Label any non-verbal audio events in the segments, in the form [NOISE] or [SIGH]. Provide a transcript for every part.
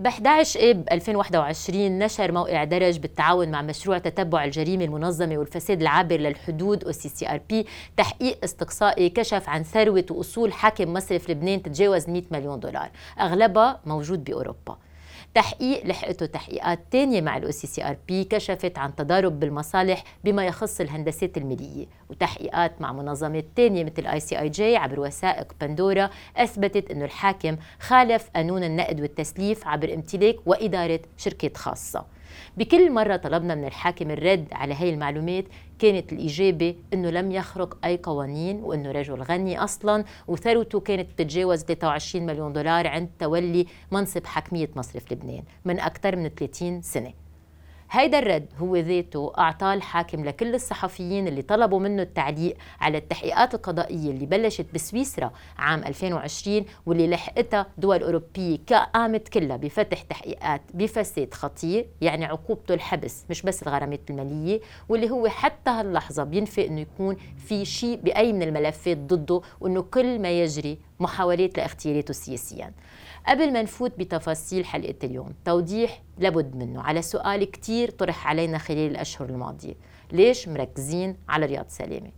ب 11 اب 2021 نشر موقع درج بالتعاون مع مشروع تتبع الجريمة المنظمة والفساد العابر للحدود أو سي سي آر بي تحقيق استقصائي كشف عن ثروة وأصول حاكم مصرف لبنان تتجاوز 100 مليون دولار. أغلبها موجود بأوروبا. تحقيق لحقته تحقيقات تانية مع ال OCCRP كشفت عن تضارب بالمصالح بما يخص الهندسات المالية وتحقيقات مع منظمات تانية مثل ICIJ عبر وثائق بندورا أثبتت إنه الحاكم خالف قانون النقد والتسليف عبر امتلاك وإدارة شركات خاصة. بكل مرة طلبنا من الحاكم الرد على هاي المعلومات كانت الإجابة أنه لم يخرق أي قوانين وأنه رجل غني أصلا وثروته كانت تتجاوز 23 مليون دولار عند تولي منصب حكمية مصرف لبنان من أكثر من 30 سنة. هيدا الرد هو ذاته أعطاه الحاكم لكل الصحفيين اللي طلبوا منه التعليق على التحقيقات القضائية اللي بلشت بسويسرا عام 2020 واللي لحقتها دول أوروبية قامت كلها بفتح تحقيقات بفساد خطير يعني عقوبته الحبس مش بس الغرامات المالية واللي هو حتى هاللحظة بينفي أنه يكون في شيء بأي من الملفات ضده وأنه كل ما يجري محاولات لاغتيالاته سياسيا. قبل ما نفوت بتفاصيل حلقة اليوم توضيح لابد منه. على سؤال كتير طرح علينا خلال الأشهر الماضية. ليش مركزين على رياض سلامة؟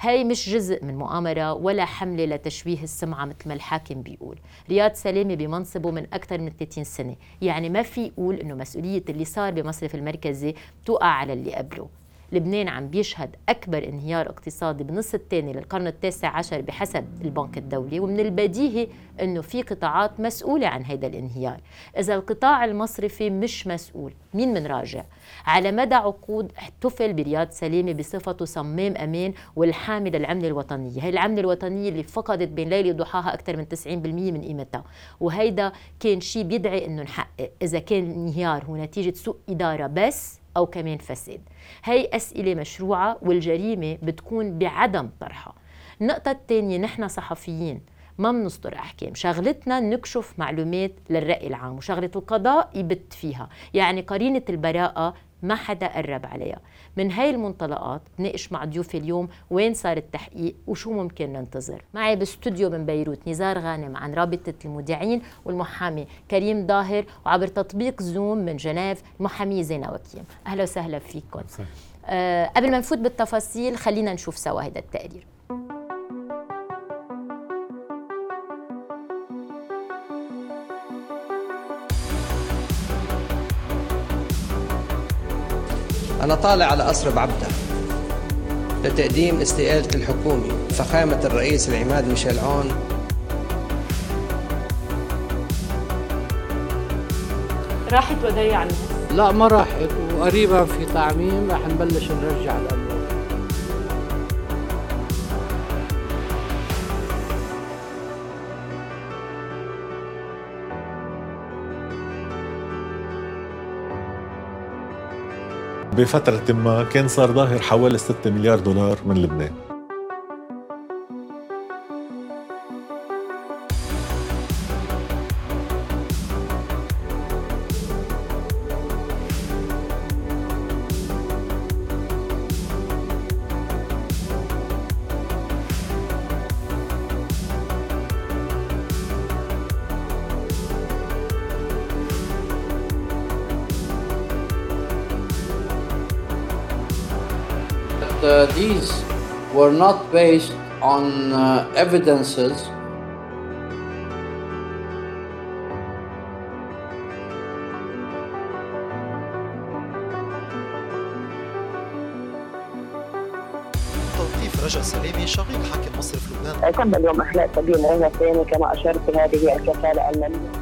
هاي مش جزء من مؤامرة ولا حملة لتشويه السمعة مثل ما الحاكم بيقول. رياض سلامة بمنصبه من أكثر من 30 سنة. يعني ما في يقول أنه مسؤولية اللي صار بمصرف المركزي توقع على اللي قبله. لبنان عم بيشهد أكبر انهيار اقتصادي بالنص الثاني للقرن التاسع عشر بحسب البنك الدولي ومن البديهي أنه في قطاعات مسؤولة عن هذا الانهيار. إذا القطاع المصرفي مش مسؤول مين من راجع على مدى عقود احتفل برياض سلامة بصفته صمام أمان والحامي للعملة الوطنية. هي العملة الوطنية اللي فقدت بين ليلة وضحاها أكثر من 90% من قيمتها. وهيدا كان شيء بيدعي أنه نحقق. إذا كان الانهيار هو نتيجة سوء إدارة بس أو كمان فساد. هي أسئلة مشروعة والجريمة بتكون بعدم طرحها. النقطة الثانية نحن صحفيين ما بنصدر أحكام. شغلتنا نكشف معلومات للرأي العام وشغلة القضاء يبت فيها. يعني قرينة البراءة ما حدا قرب عليها. من هاي المنطلقات بناقش مع ضيوفي اليوم وين صار التحقيق وشو ممكن ننتظر. معي باستوديو من بيروت نزار غانم عن رابطة المودعين والمحامي كريم ظاهر وعبر تطبيق زوم من جنيف المحامية زينة وكيم. أهلا وسهلا فيكم. أه قبل ما نفوت بالتفاصيل خلينا نشوف سوا هذا التقرير. أنا طالع على قصر بعبدة لتقديم استقالة الحكومة فخامة الرئيس العماد ميشيل عون. راحت وديع لا ما راحت وقريبا في تعميم رح نبلش نرجع الأمور بفترة ما كان صار ظاهر حوالي 6 مليار دولار من لبنان. Were not based on uh, evidences. توقيف رجا سلامي شقيق حاكم مصرف لبنان؟ تم اليوم اخلاء سبيل رجا سلامي كما أشرت بهذه الكفالة الماليه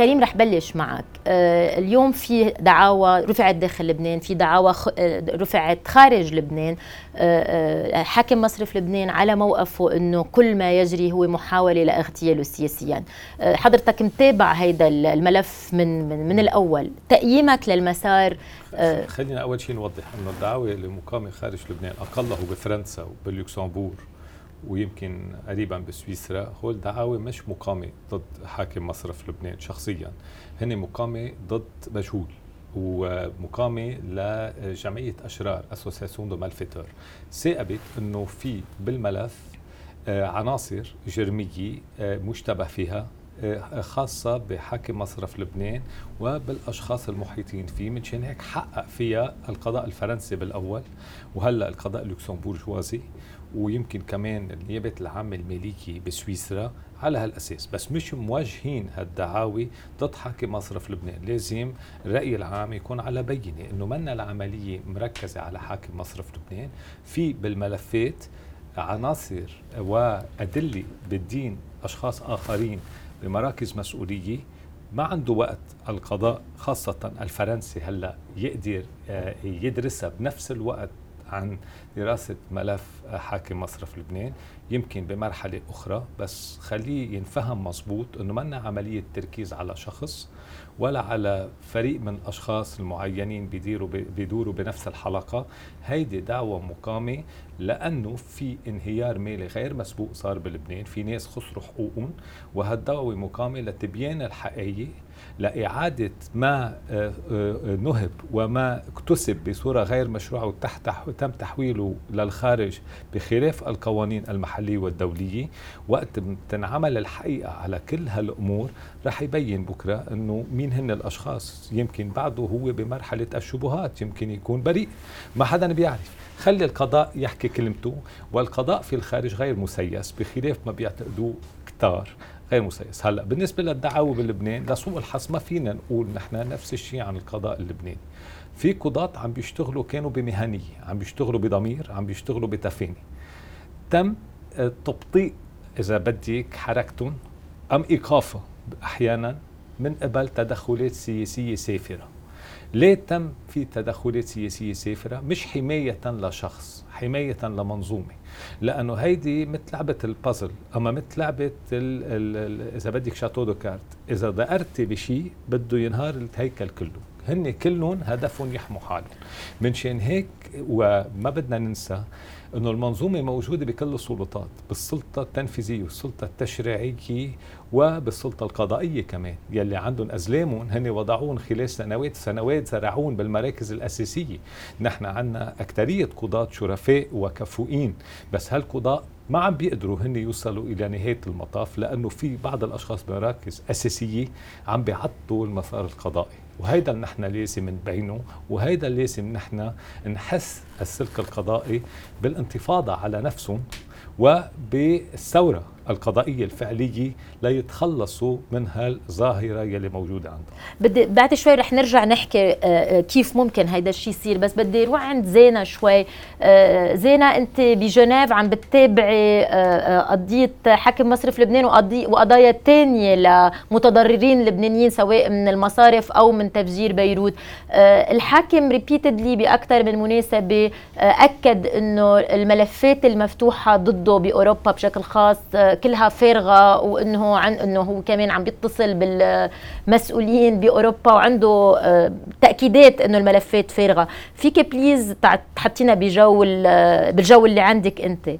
كريم رح بلش معك. آه، اليوم في دعاوى رفعت داخل لبنان في دعاوى آه، رفعت خارج لبنان. حاكم مصرف لبنان على موقفه إنه كل ما يجري هو محاولة لاغتياله سياسيا. حضرتك متابع هيدا الملف من من, من الأول. تقييمك للمسار خلينا أول شيء نوضح إنه الدعاوى المقامه خارج لبنان أقله بفرنسا وباللوكسمبور ويمكن قريبا بسويسرا. هو الدعاوى مش مقامة ضد حاكم مصرف لبنان شخصيا. هن مقامة ضد مجهول ومقامة لجمعية أشرار association de malfaiteurs ثابت أنه في بالملف آه، عناصر جرمية آه، مشتبه فيها آه، خاصة بحاكم مصرف لبنان وبالأشخاص المحيطين فيه. من شان هيك حقق فيها القضاء الفرنسي بالأول وهلأ القضاء اللوكسمبورجوازي ويمكن كمان النيابة العامة المالية بسويسرا على هالأساس. بس مش مواجهين هالدعاوي ضد حاكم مصرف لبنان. لازم الرأي العام يكون على بينة أنه منا العملية مركزة على حاكم مصرف لبنان. في بالملفات عناصر وأدلة بالدين أشخاص آخرين بمراكز مسؤولية ما عنده وقت القضاء خاصة الفرنسي هلأ يقدر آه، يدرسها بنفس الوقت عن دراسة ملف حاكم مصرف لبنان يمكن بمرحلة أخرى بس خليه ينفهم مزبوط أنه منا عملية تركيز على شخص ولا على فريق من الأشخاص المعينين بيديروا بيدوروا بنفس الحلقة. هيدي دعوة مقامة لأنه في انهيار مالي غير مسبوق صار بلبنان في ناس خسروا حقوقهم وهالدعوة مقامة لتبيان الحقيقة لإعادة ما آه، آه، نهب وما اكتسب بصورة غير مشروعة وتم تحويله للخارج بخلاف القوانين المحلية والدولية. وقت تنعمل الحقيقة على كل هالأمور رح يبين بكرة أنه مين هن الأشخاص. يمكن بعده هو بمرحلة الشبهات يمكن يكون بريء. ما حدا بيعرف. خلي القضاء يحكي كلمته والقضاء في الخارج غير مسيس بخلاف ما بيعتقدوه كتار. غير مسيس. هلا بالنسبة للدعاوى بلبنان لسوء الحظ ما فينا نقول نحن نفس الشيء عن القضاء اللبناني. في قضاة عم بيشتغلوا كانوا بمهنية عم بيشتغلوا بضمير عم بيشتغلوا بتفاني. تم تبطيء إذا بدك حركتهم أم إيقافها أحيانا من قبل تدخلات سياسية سافرة. ليه تم في تدخلات سياسية سافرة مش حماية لشخص حماية لمنظومة لأنه هيدي مثل لعبة البازل. أما مثل لعبة إذا بدك شاتو دو كارت إذا دقرتي بشيء بده ينهار الهيكل كله. هن كلهم هدفهم يحموا حالهم من شان هيك وما بدنا ننسى إنه المنظومة موجودة بكل السلطات بالسلطة التنفيذية والسلطة التشريعية وبالسلطة القضائية كمان يلي عندهم أزلامهم هن وضعون خلال سنوات سنوات زرعون بالمراكز الأساسية. نحن عندنا اكثريه قضاة شرفاء وكفؤين بس هالقضاء ما عم بيقدروا هن يوصلوا إلى نهاية المطاف لأنه في بعض الأشخاص بمراكز أساسية عم بيعطوا المسار القضائي. وهيدا نحن لازم نبينه وهيدا لازم نحن نحس السلك القضائي بالانتفاضة على نفسهم وبالثورة. القضائيه الفعليه ليتخلصوا من هالظاهرة يلي موجودة عندهم. بدي بعد شوي رح نرجع نحكي آه، آه، كيف ممكن هيدا الشيء يصير بس بدي أروح عند زينة شوي. آه، زينة أنت بجنيف عم بتتابعي قضية حكم مصرف لبنان وقضايا تانية لمتضررين لبنانيين سواء من المصارف أو من تفجير بيروت. الحاكم ريبيتدلي بأكثر من مناسبة أكد إنه الملفات المفتوحة ضده بأوروبا بشكل خاص كلها فارغه وانه عن انه هو كمان عم بيتصل بالمسؤولين باوروبا وعنده آه، تاكيدات انه الملفات فارغه فيك بليز تحطينا بجو بالجو اللي عندك انت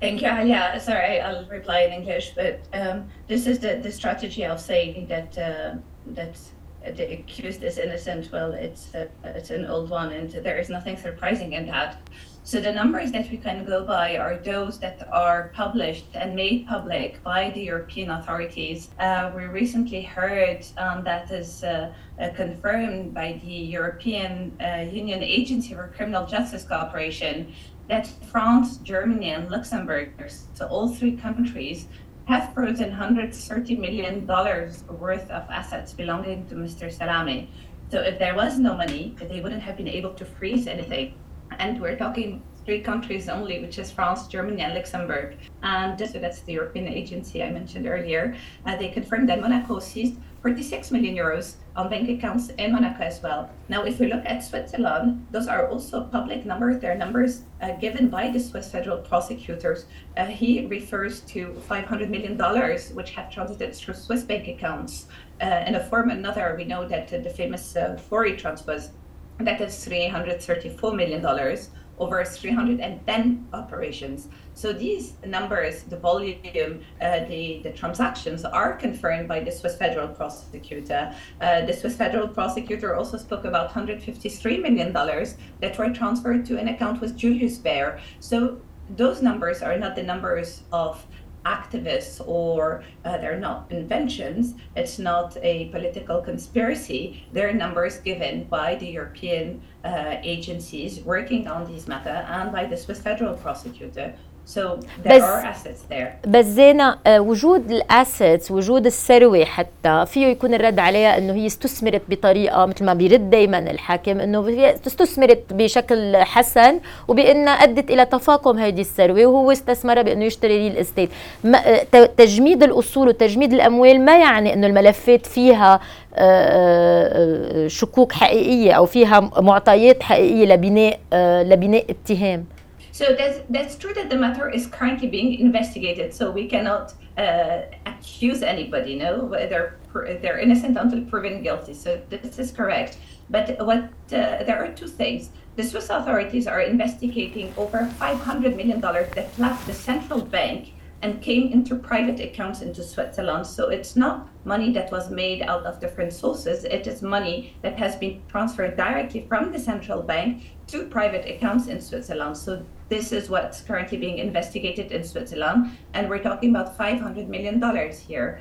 Thank you. Yeah, sorry, I'll reply in English, but um, this is the, the strategy of saying that uh, that the accused is innocent. Well, it's uh, it's an old one, and there is nothing surprising in that. So the numbers that we can go by are those that are published and made public by the European authorities. Uh, we recently heard um, that is uh, uh, confirmed by the European uh, Union Agency for Criminal Justice Cooperation that France, Germany, and Luxembourg, so all three countries, have frozen $130 million worth of assets belonging to Mr. Salami. So if there was no money, they wouldn't have been able to freeze anything and we're talking three countries only, which is France, Germany, and Luxembourg. And so that's the European agency I mentioned earlier. Uh, they confirmed that Monaco seized 46 million euros on bank accounts in Monaco as well. Now, if we look at Switzerland, those are also public numbers. They're numbers uh, given by the Swiss federal prosecutors. Uh, he refers to 500 million dollars, which have transited through Swiss bank accounts. Uh, in a form or another, we know that uh, the famous uh, Fori transfers, that is 334 million dollars over 310 operations. So these numbers, the volume, uh, the, the transactions are confirmed by the Swiss federal prosecutor. Uh, the Swiss federal prosecutor also spoke about $153 million that were transferred to an account with Julius Baer. So those numbers are not the numbers of activists or uh, they're not inventions. It's not a political conspiracy. They're numbers given by the European uh, agencies working on these matters and by the Swiss federal prosecutor. So there بس- are assets there. بس زينة آه، وجود ال assets وجود الثروة حتى فيه يكون الرد عليها إنه هي استثمرت بطريقة مثل ما بيرد دائما الحاكم إنه استثمرت بشكل حسن وبانها أدت إلى تفاقم هذه الثروة وهو استثمرها بأنه يشتري real estate آه، تجميد الأصول وتجميد الأموال ما يعني إنه الملفات فيها آه، شكوك حقيقية أو فيها معطيات حقيقية لبناء لبناء اتهام So that's that's true that the matter is currently being investigated. So we cannot uh, accuse anybody. No, they're they're innocent until proven guilty. So this is correct. But what uh, there are two things. The Swiss authorities are investigating over 500 million dollars that left the central bank and came into private accounts into Switzerland. So it's not money that was made out of different sources. It is money that has been transferred directly from the central bank to private accounts in Switzerland. So this is what's currently being investigated in Switzerland. And we're talking about $500 million here.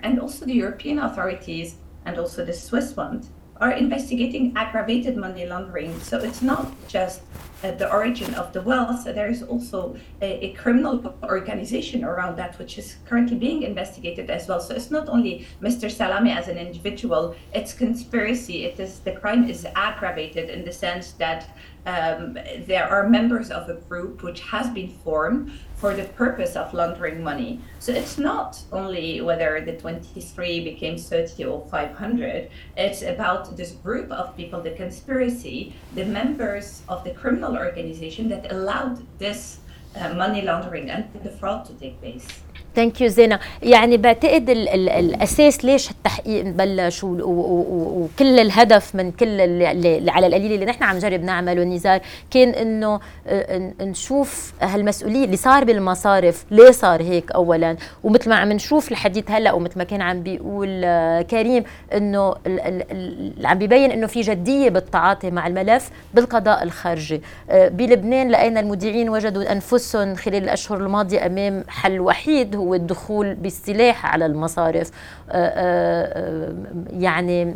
And also the European authorities and also the Swiss ones are investigating aggravated money laundering. So it's not just uh, the origin of the wealth, there is also a, a criminal organization around that, which is currently being investigated as well. So it's not only Mr. Salami as an individual, it's conspiracy. It is the crime is aggravated in the sense that um, there are members of a group which has been formed for the purpose of laundering money. So it's not only whether the 23 became 30 or 500, it's about this group of people, the conspiracy, the members of the criminal organization that allowed this uh, money laundering and the fraud to take place. ثانك يو زينة يعني بعتقد ال ال الأساس ليش التحقيق بلش وكل الهدف من كل اللي, على القليل اللي نحن عم نجرب نعمله نزار كان إنه آه، نشوف هالمسؤولية اللي صار بالمصارف. ليه صار هيك اولا؟ ومثل ما عم نشوف الحديث هلأ ومثل ما كان عم بيقول آه، كريم إنه عم بيبين إنه في جدية بالتعاطي مع الملف بالقضاء الخارجي. آه، بلبنان لقينا المذيعين وجدوا أنفسهم خلال الأشهر الماضية أمام حل وحيد هو الدخول بالسلاح على المصارف آه، آه، آه، يعني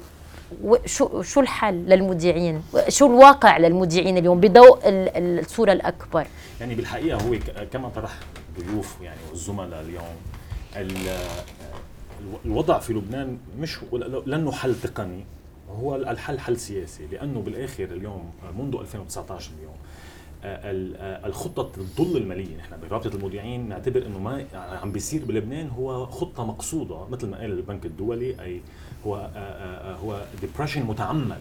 شو شو الحل للمذيعين شو الواقع للمذيعين اليوم بضوء ال- الصورة الأكبر؟ يعني بالحقيقة هو كما طرح ضيوف يعني والزملاء اليوم ال- الو- الوضع في لبنان مش لأنه حل تقني هو الحل حل سياسي لأنه بالآخر اليوم منذ 2019 اليوم ال- الخطة الظل المالية نحن برابطة المودعين نعتبر إنه ما عم بيصير بلبنان هو خطة مقصودة مثل ما قال البنك الدولي أي هو آه، آه، آه، هو ديبرشن متعمد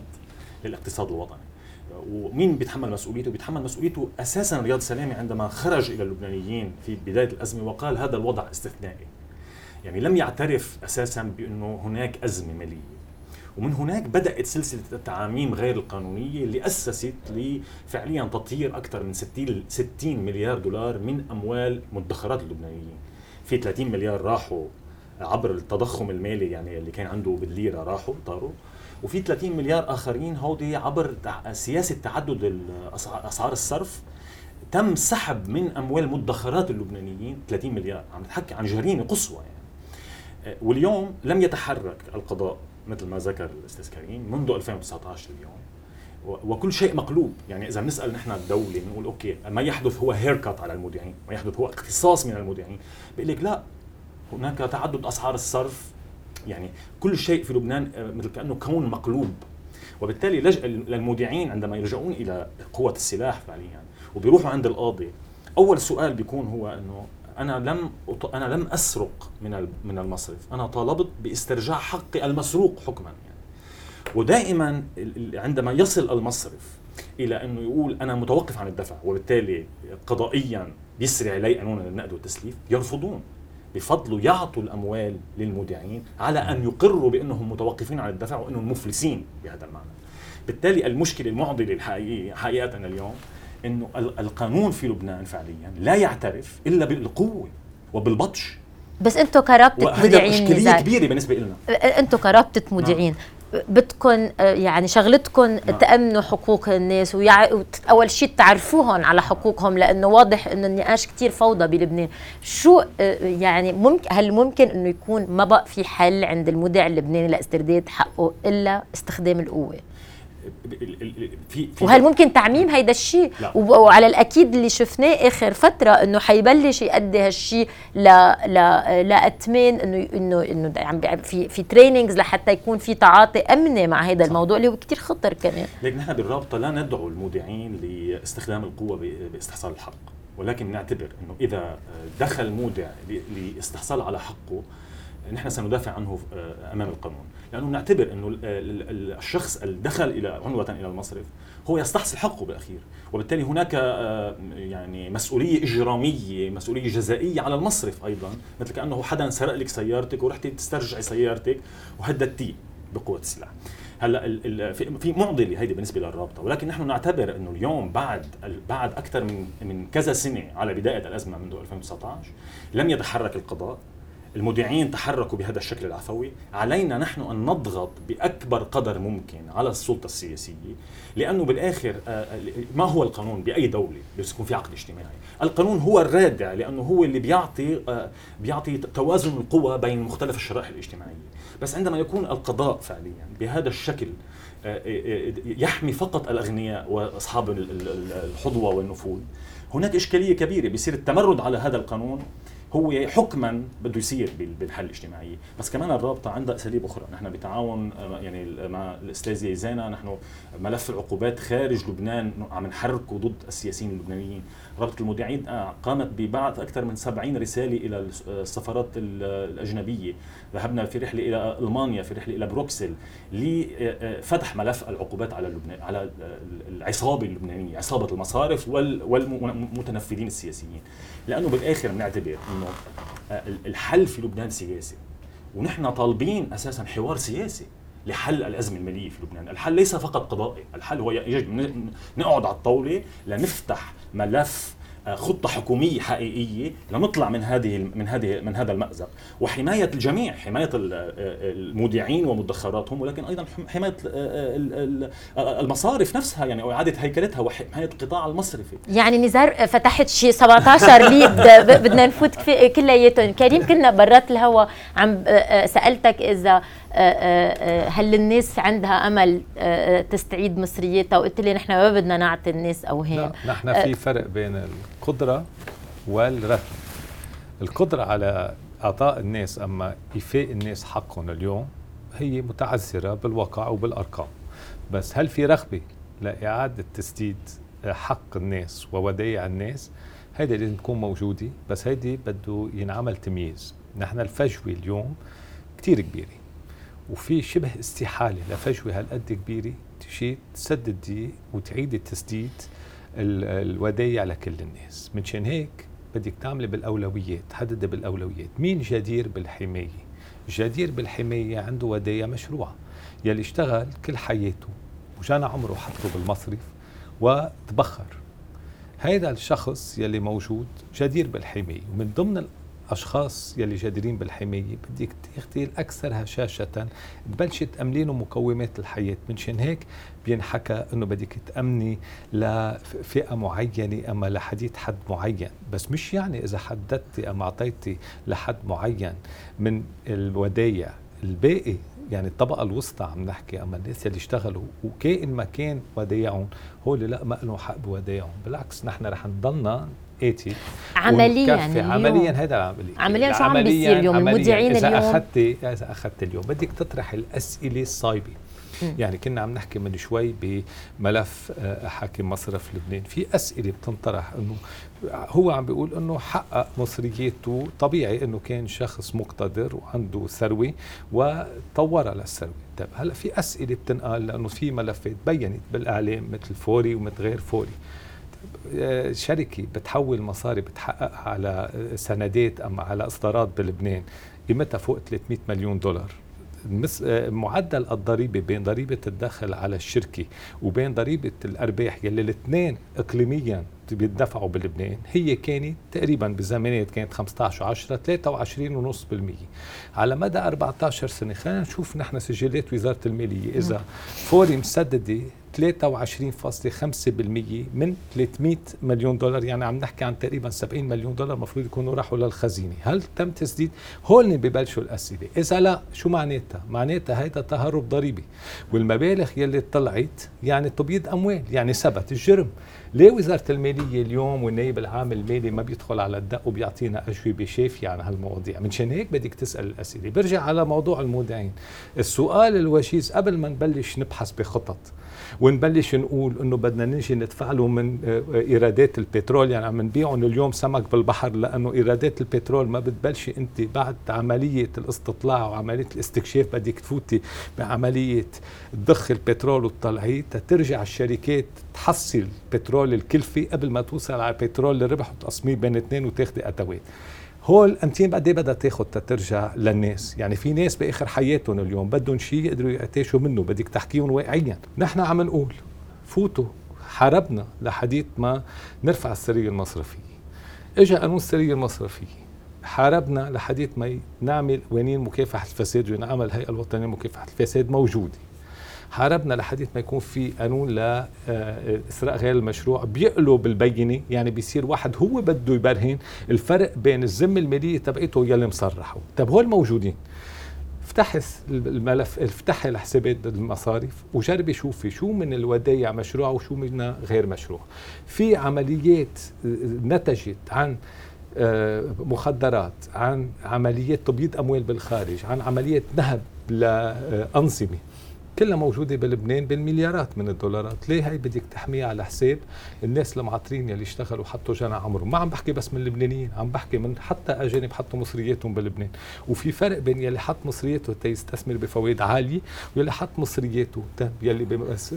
للاقتصاد الوطني ومين بيتحمل مسؤوليته؟ بيتحمل مسؤوليته أساسا رياض سلامي عندما خرج إلى اللبنانيين في بداية الأزمة وقال هذا الوضع استثنائي. يعني لم يعترف أساسا بأنه هناك أزمة مالية. ومن هناك بدأت سلسلة التعاميم غير القانونية اللي أسست لفعليا تطهير أكثر من 60 60 مليار دولار من أموال مدخرات اللبنانيين. في 30 مليار راحوا عبر التضخم المالي يعني اللي كان عنده بالليرة راحوا طاروا. وفي 30 مليار آخرين هودي عبر سياسة تعدد أسعار الصرف. تم سحب من أموال مدخرات اللبنانيين 30 مليار. عم نحكي عن جريمة قصوى يعني. واليوم لم يتحرك القضاء. مثل ما ذكر الأستاذ كريم منذ 2019 اليوم وكل شيء مقلوب. يعني إذا بنسأل نحن الدولة بنقول أوكي ما يحدث هو هيركات على المودعين ما يحدث هو اقتصاص من المودعين. بيقول لك لا هناك تعدد أسعار الصرف. يعني كل شيء في لبنان آه، مثل كأنه كون مقلوب. وبالتالي لجأ للمودعين عندما يلجؤون إلى قوة السلاح فعليا وبيروحوا عند القاضي. أول سؤال بيكون هو إنه أنا لم أنا لم أسرق من من المصرف. أنا طالبت باسترجاع حقي المسروق حكما يعني. ودائما عندما يصل المصرف إلى أنه يقول أنا متوقف عن الدفع وبالتالي قضائيا يسري علي قانون النقد والتسليف يرفضون. بفضلوا يعطوا الأموال للمودعين على أن يقروا بأنهم متوقفين عن الدفع وأنهم مفلسين بهذا المعنى. بالتالي المشكلة المعضلة الحقيقية حقيقه اليوم إنه القانون في لبنان فعليا لا يعترف إلا بالقوة وبالبطش. بس أنتم كرابطة مذيعين مشكليه كبيرة بالنسبة لنا أنتم كرابطة مذيعين بدكم يعني شغلتكم نعم. تأمنوا حقوق الناس ويع... أول شيء تعرفوهم على حقوقهم لأنه واضح إنه النقاش كثير فوضى بلبنان. شو يعني ممكن هل ممكن إنه يكون ما بقى في حل عند المودع اللبناني لاسترداد حقه إلا استخدام القوة؟ في, في وهل ممكن تعميم هيدا الشيء؟ وعلى الأكيد اللي شفناه آخر فترة إنه حيبلش يؤدي هالشيء ل ل لاتمان إنه انه إنه عم في في تريننجز لحتى يكون في تعاطي امني مع هذا الموضوع اللي هو كثير خطر كمان. لكن نحن بالرابطه لا ندعو المودعين لاستخدام القوة باستحصال الحق. ولكن نعتبر إنه إذا دخل مودع لإستحصال على حقه نحن سندافع عنه آه، أمام القانون. لأنه نعتبر إنه الشخص اللي دخل إلى عنوة إلى المصرف هو يستحصل حقه بالأخير. وبالتالي هناك آه، يعني مسؤولية إجرامية مسؤولية جزائية على المصرف أيضا. مثل كأنه حدا سرق لك سيارتك ورحتي تسترجعي سيارتك وهددتيه بقوة السلاح هلأ في معضلة هيدي بالنسبة للرابطة. ولكن نحن نعتبر إنه اليوم بعد بعد أكثر من من كذا سنة على بداية الأزمة منذ 2019 لم يتحرك القضاء. المذيعين تحركوا بهذا الشكل العفوي. علينا نحن أن نضغط بأكبر قدر ممكن على السلطة السياسية لأنه بالآخر آه، آه، ما هو القانون بأي دولة بس يكون في عقد اجتماعي؟ القانون هو الرادع لأنه هو اللي بيعطي آه، بيعطي توازن القوى بين مختلف الشرائح الاجتماعية. بس عندما يكون القضاء فعليا بهذا الشكل يحمي فقط الأغنياء وأصحاب الحظوة والنفوذ هناك إشكالية كبيرة. بيصير التمرد على هذا القانون هو حكما بده يصير بالحل الاجتماعي. بس كمان الرابطة عندها أساليب أخرى. نحن بتعاون آه، يعني مع الاستاذه زينه نحن ملف العقوبات خارج لبنان عم نحركه ضد السياسيين اللبنانيين. رابطة المذيعين آه، قامت ببعث أكثر من 70 رسالة إلى السفارات الأجنبية. ذهبنا في رحلة إلى ألمانيا في رحلة إلى بروكسل لفتح ملف العقوبات على لبنان على العصابة اللبنانية عصابة المصارف والمتنفذين السياسيين. لأنه بالآخر بنعتبر إنه آه، الحل في لبنان سياسي. ونحن طالبين أساسا حوار سياسي لحل الأزمة المالية في لبنان، الحل ليس فقط قضائي، الحل هو يجب نقعد على الطاولة لنفتح ملف خطة حكومية حقيقية لنطلع من هذه من هذه من هذا المأزق. وحماية الجميع حماية آه، المودعين ومدخراتهم ولكن أيضا حماية آه، المصارف نفسها يعني إعادة هيكلتها وحماية القطاع المصرفي. يعني نزار فتحت شي 17 ليد بدنا نفوت كلياتهم. كريم كنا برات الهوا عم سألتك إذا هل الناس عندها أمل تستعيد مصريتها وقلت لي نحن ما بدنا نعطي الناس اوهام نحن في فرق بين القدرة والرهن القدرة على إعطاء الناس أما إيفاء الناس حقهم اليوم هي متعذرة بالواقع وبالأرقام. بس هل في رغبة لإعادة تسديد حق الناس وودائع الناس؟ هيدي لازم تكون موجودة بس هيدي بده ينعمل تمييز. نحن الفجوة اليوم كتير كبيرة وفي شبه استحالة لفجوة هالقد كبيرة تشي تسدد دي وتعيد التسديد الودايع لكل الناس. منشان هيك بدك تعملي بالأولويات تحددي بالأولويات. مين جدير بالحماية؟ جدير بالحماية عنده ودايع مشروعة يلي اشتغل كل حياته وجانا عمره حطه بالمصرف وتبخر. هيدا الشخص يلي موجود جدير بالحماية ومن ضمن الاشخاص يلي جادرين بالحماية. بدك تاخذي الاكثر هشاشه تبلشي تامني له مقومات الحياة. منشان هيك بينحكى إنه بدك تأمني لفئة معينة أما لحديد حد معين. بس مش يعني إذا حددتي أم أعطيتي لحد معين من الودايع الباقي. يعني الطبقة الوسطى عم نحكي. أما الناس اللي اشتغلوا وكائن ما كان ودايعهم هو اللي لا ما لهم حق بودايعهم. بالعكس نحن رح نضلنا آتي عمليا اليوم. عمليا هذا العملية عمليا شو عم بيصير اليوم؟ المذيعين اليوم؟ أخذتي إذا أخذت اليوم بدك تطرح الأسئلة الصايبة. يعني كنا عم نحكي من شوي بملف آه، حاكم مصرف لبنان. في أسئلة بتنطرح إنه هو عم بيقول إنه حقق مصرياته طبيعي إنه كان شخص مقتدر وعنده ثروة وطورها للثروة. طيب هلأ في أسئلة بتنقال لأنه في ملفات بينت بالإعلام مثل فوري ومثل غير فوري. شركة بتحول مصاري بتحقق على سندات أم على إصدارات بلبنان قيمتها فوق 300 مليون دولار. معدل الضريبة بين ضريبة الدخل على الشركة وبين ضريبة الأرباح يلي الاثنين اقليميا بيدفعوا بلبنان هي كانت تقريبا بزمانات كانت 15 و10 23.5% على مدى 14 سنة خلينا نشوف نحن سجلات وزارة المالية إذا فوري مسددة 23.5% من 300 مليون دولار. يعني عم نحكي عن تقريبا 70 مليون دولار المفروض يكونوا راحوا للخزينة. هل تم تسديد؟ هون ببلشوا الأسئلة. إذا لا شو معناتها؟ معناتها هيدا تهرب ضريبي والمبالغ يلي طلعت يعني تبييض أموال يعني ثبت الجرم. ليه وزارة المالية اليوم والنائب العام المالي ما بيدخل على الدق وبيعطينا أجوبة شافية عن هالمواضيع؟ منشان هيك بدك تسأل الأسئلة. برجع على موضوع المودعين. السؤال الوجيز قبل ما نبلش نبحث بخطط ونبلش نقول إنه بدنا نجي ندفع له من آه، إيرادات البترول. يعني عم نبيعهم اليوم سمك بالبحر لأنه إيرادات البترول ما بتبلشي أنت بعد عملية الاستطلاع وعملية الاستكشاف بدك تفوتي بعملية ضخ البترول وتطلعيه ترجع الشركات تحصل بترول الكلفه قبل ما توصل على بترول الربح وتصميم بين اثنين وتاخذي اتوات هول امتين قد إيه بدها تاخذ تترجع للناس. يعني في ناس بآخر حياتهم اليوم بدهم شيء يقدروا يعتاشوا منه بدك تحكيهم واقعيا. نحن عم نقول فوتوا حاربنا لحديت ما نرفع السريه المصرفيه اجى قانون السريه المصرفيه حاربنا لحديت ما نعمل قوانين مكافحة الفساد ونعمل الهيئه الوطنية لمكافحه الفساد موجودة. حاربنا لحديث ما يكون في قانون لإسراء غير المشروع. بيقلب البينة يعني بيصير واحد هو بده يبرهن الفرق بين الذمة المالية تبعته يلي مصرحه. طب هول موجودين. افتحي الملف افتحي الحسابات المصارف وجربي شوفي شو من الودايع مشروع وشو منها غير مشروع. في عمليات نتجت عن آه، مخدرات عن عمليات تبييض أموال بالخارج عن عمليات نهب لأنظمة. كلها موجودة بلبنان بالمليارات من الدولارات. ليه هي بدك تحميها على حساب الناس المعطرين يلي اشتغلوا حطوا جنى عمرهم؟ ما عم بحكي بس من اللبنانيين عم بحكي من حتى أجانب حطوا مصرياتهم بلبنان. وفي فرق بين يلي حط مصرياته تيستثمر بفوائد عالية ويلي حط مصرياته يلي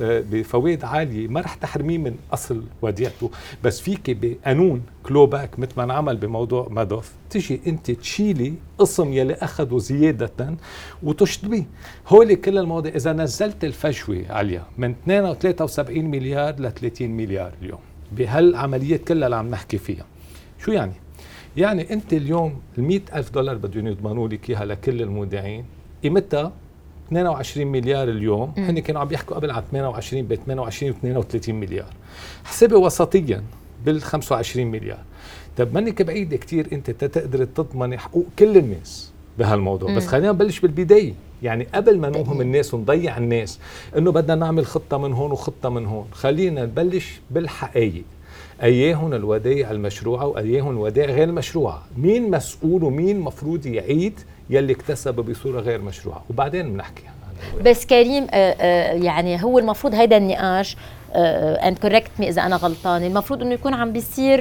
بفوائد عالية ما رح تحرميه من أصل وديعته. بس فيك بقانون كلوباك مثل ما انعمل بموضوع مادوف. تجي أنت تشيلي قسم يلي اخذوا زيادة وتشطبيه هول كل المواضيع. إذا نزلت الفجوة عليها من 72 مليار ل 30 مليار اليوم بهالعمليات كلها اللي عم نحكي فيها. شو يعني؟ يعني أنت اليوم ال ألف دولار بدهم يضمنوا لك إياها لكل المودعين. قيمتها 22 مليار اليوم. هن كانوا عم يحكوا قبل عن 28 ب 28 و 32 مليار. حسبي وسطيا بال 25 مليار. طب منك بعيدة كثير انت تقدر تضمن حقوق كل الناس بهالموضوع. مم. بس خلينا نبلش بالبداية. يعني قبل ما نوهم الناس ونضيع الناس انه بدنا نعمل خطة من هون وخطة من هون. خلينا نبلش بالحقائق. اياهم الودائع المشروعه واياهم الودائع غير المشروعه مين مسؤول ومين مفروض يعيد يلي اكتسب بصورة غير مشروعة؟ وبعدين بنحكي بس كريم آه، آه، يعني هو المفروض هيدا النقاش and correct me إذا أنا غلطانه المفروض إنه يكون عم بيصير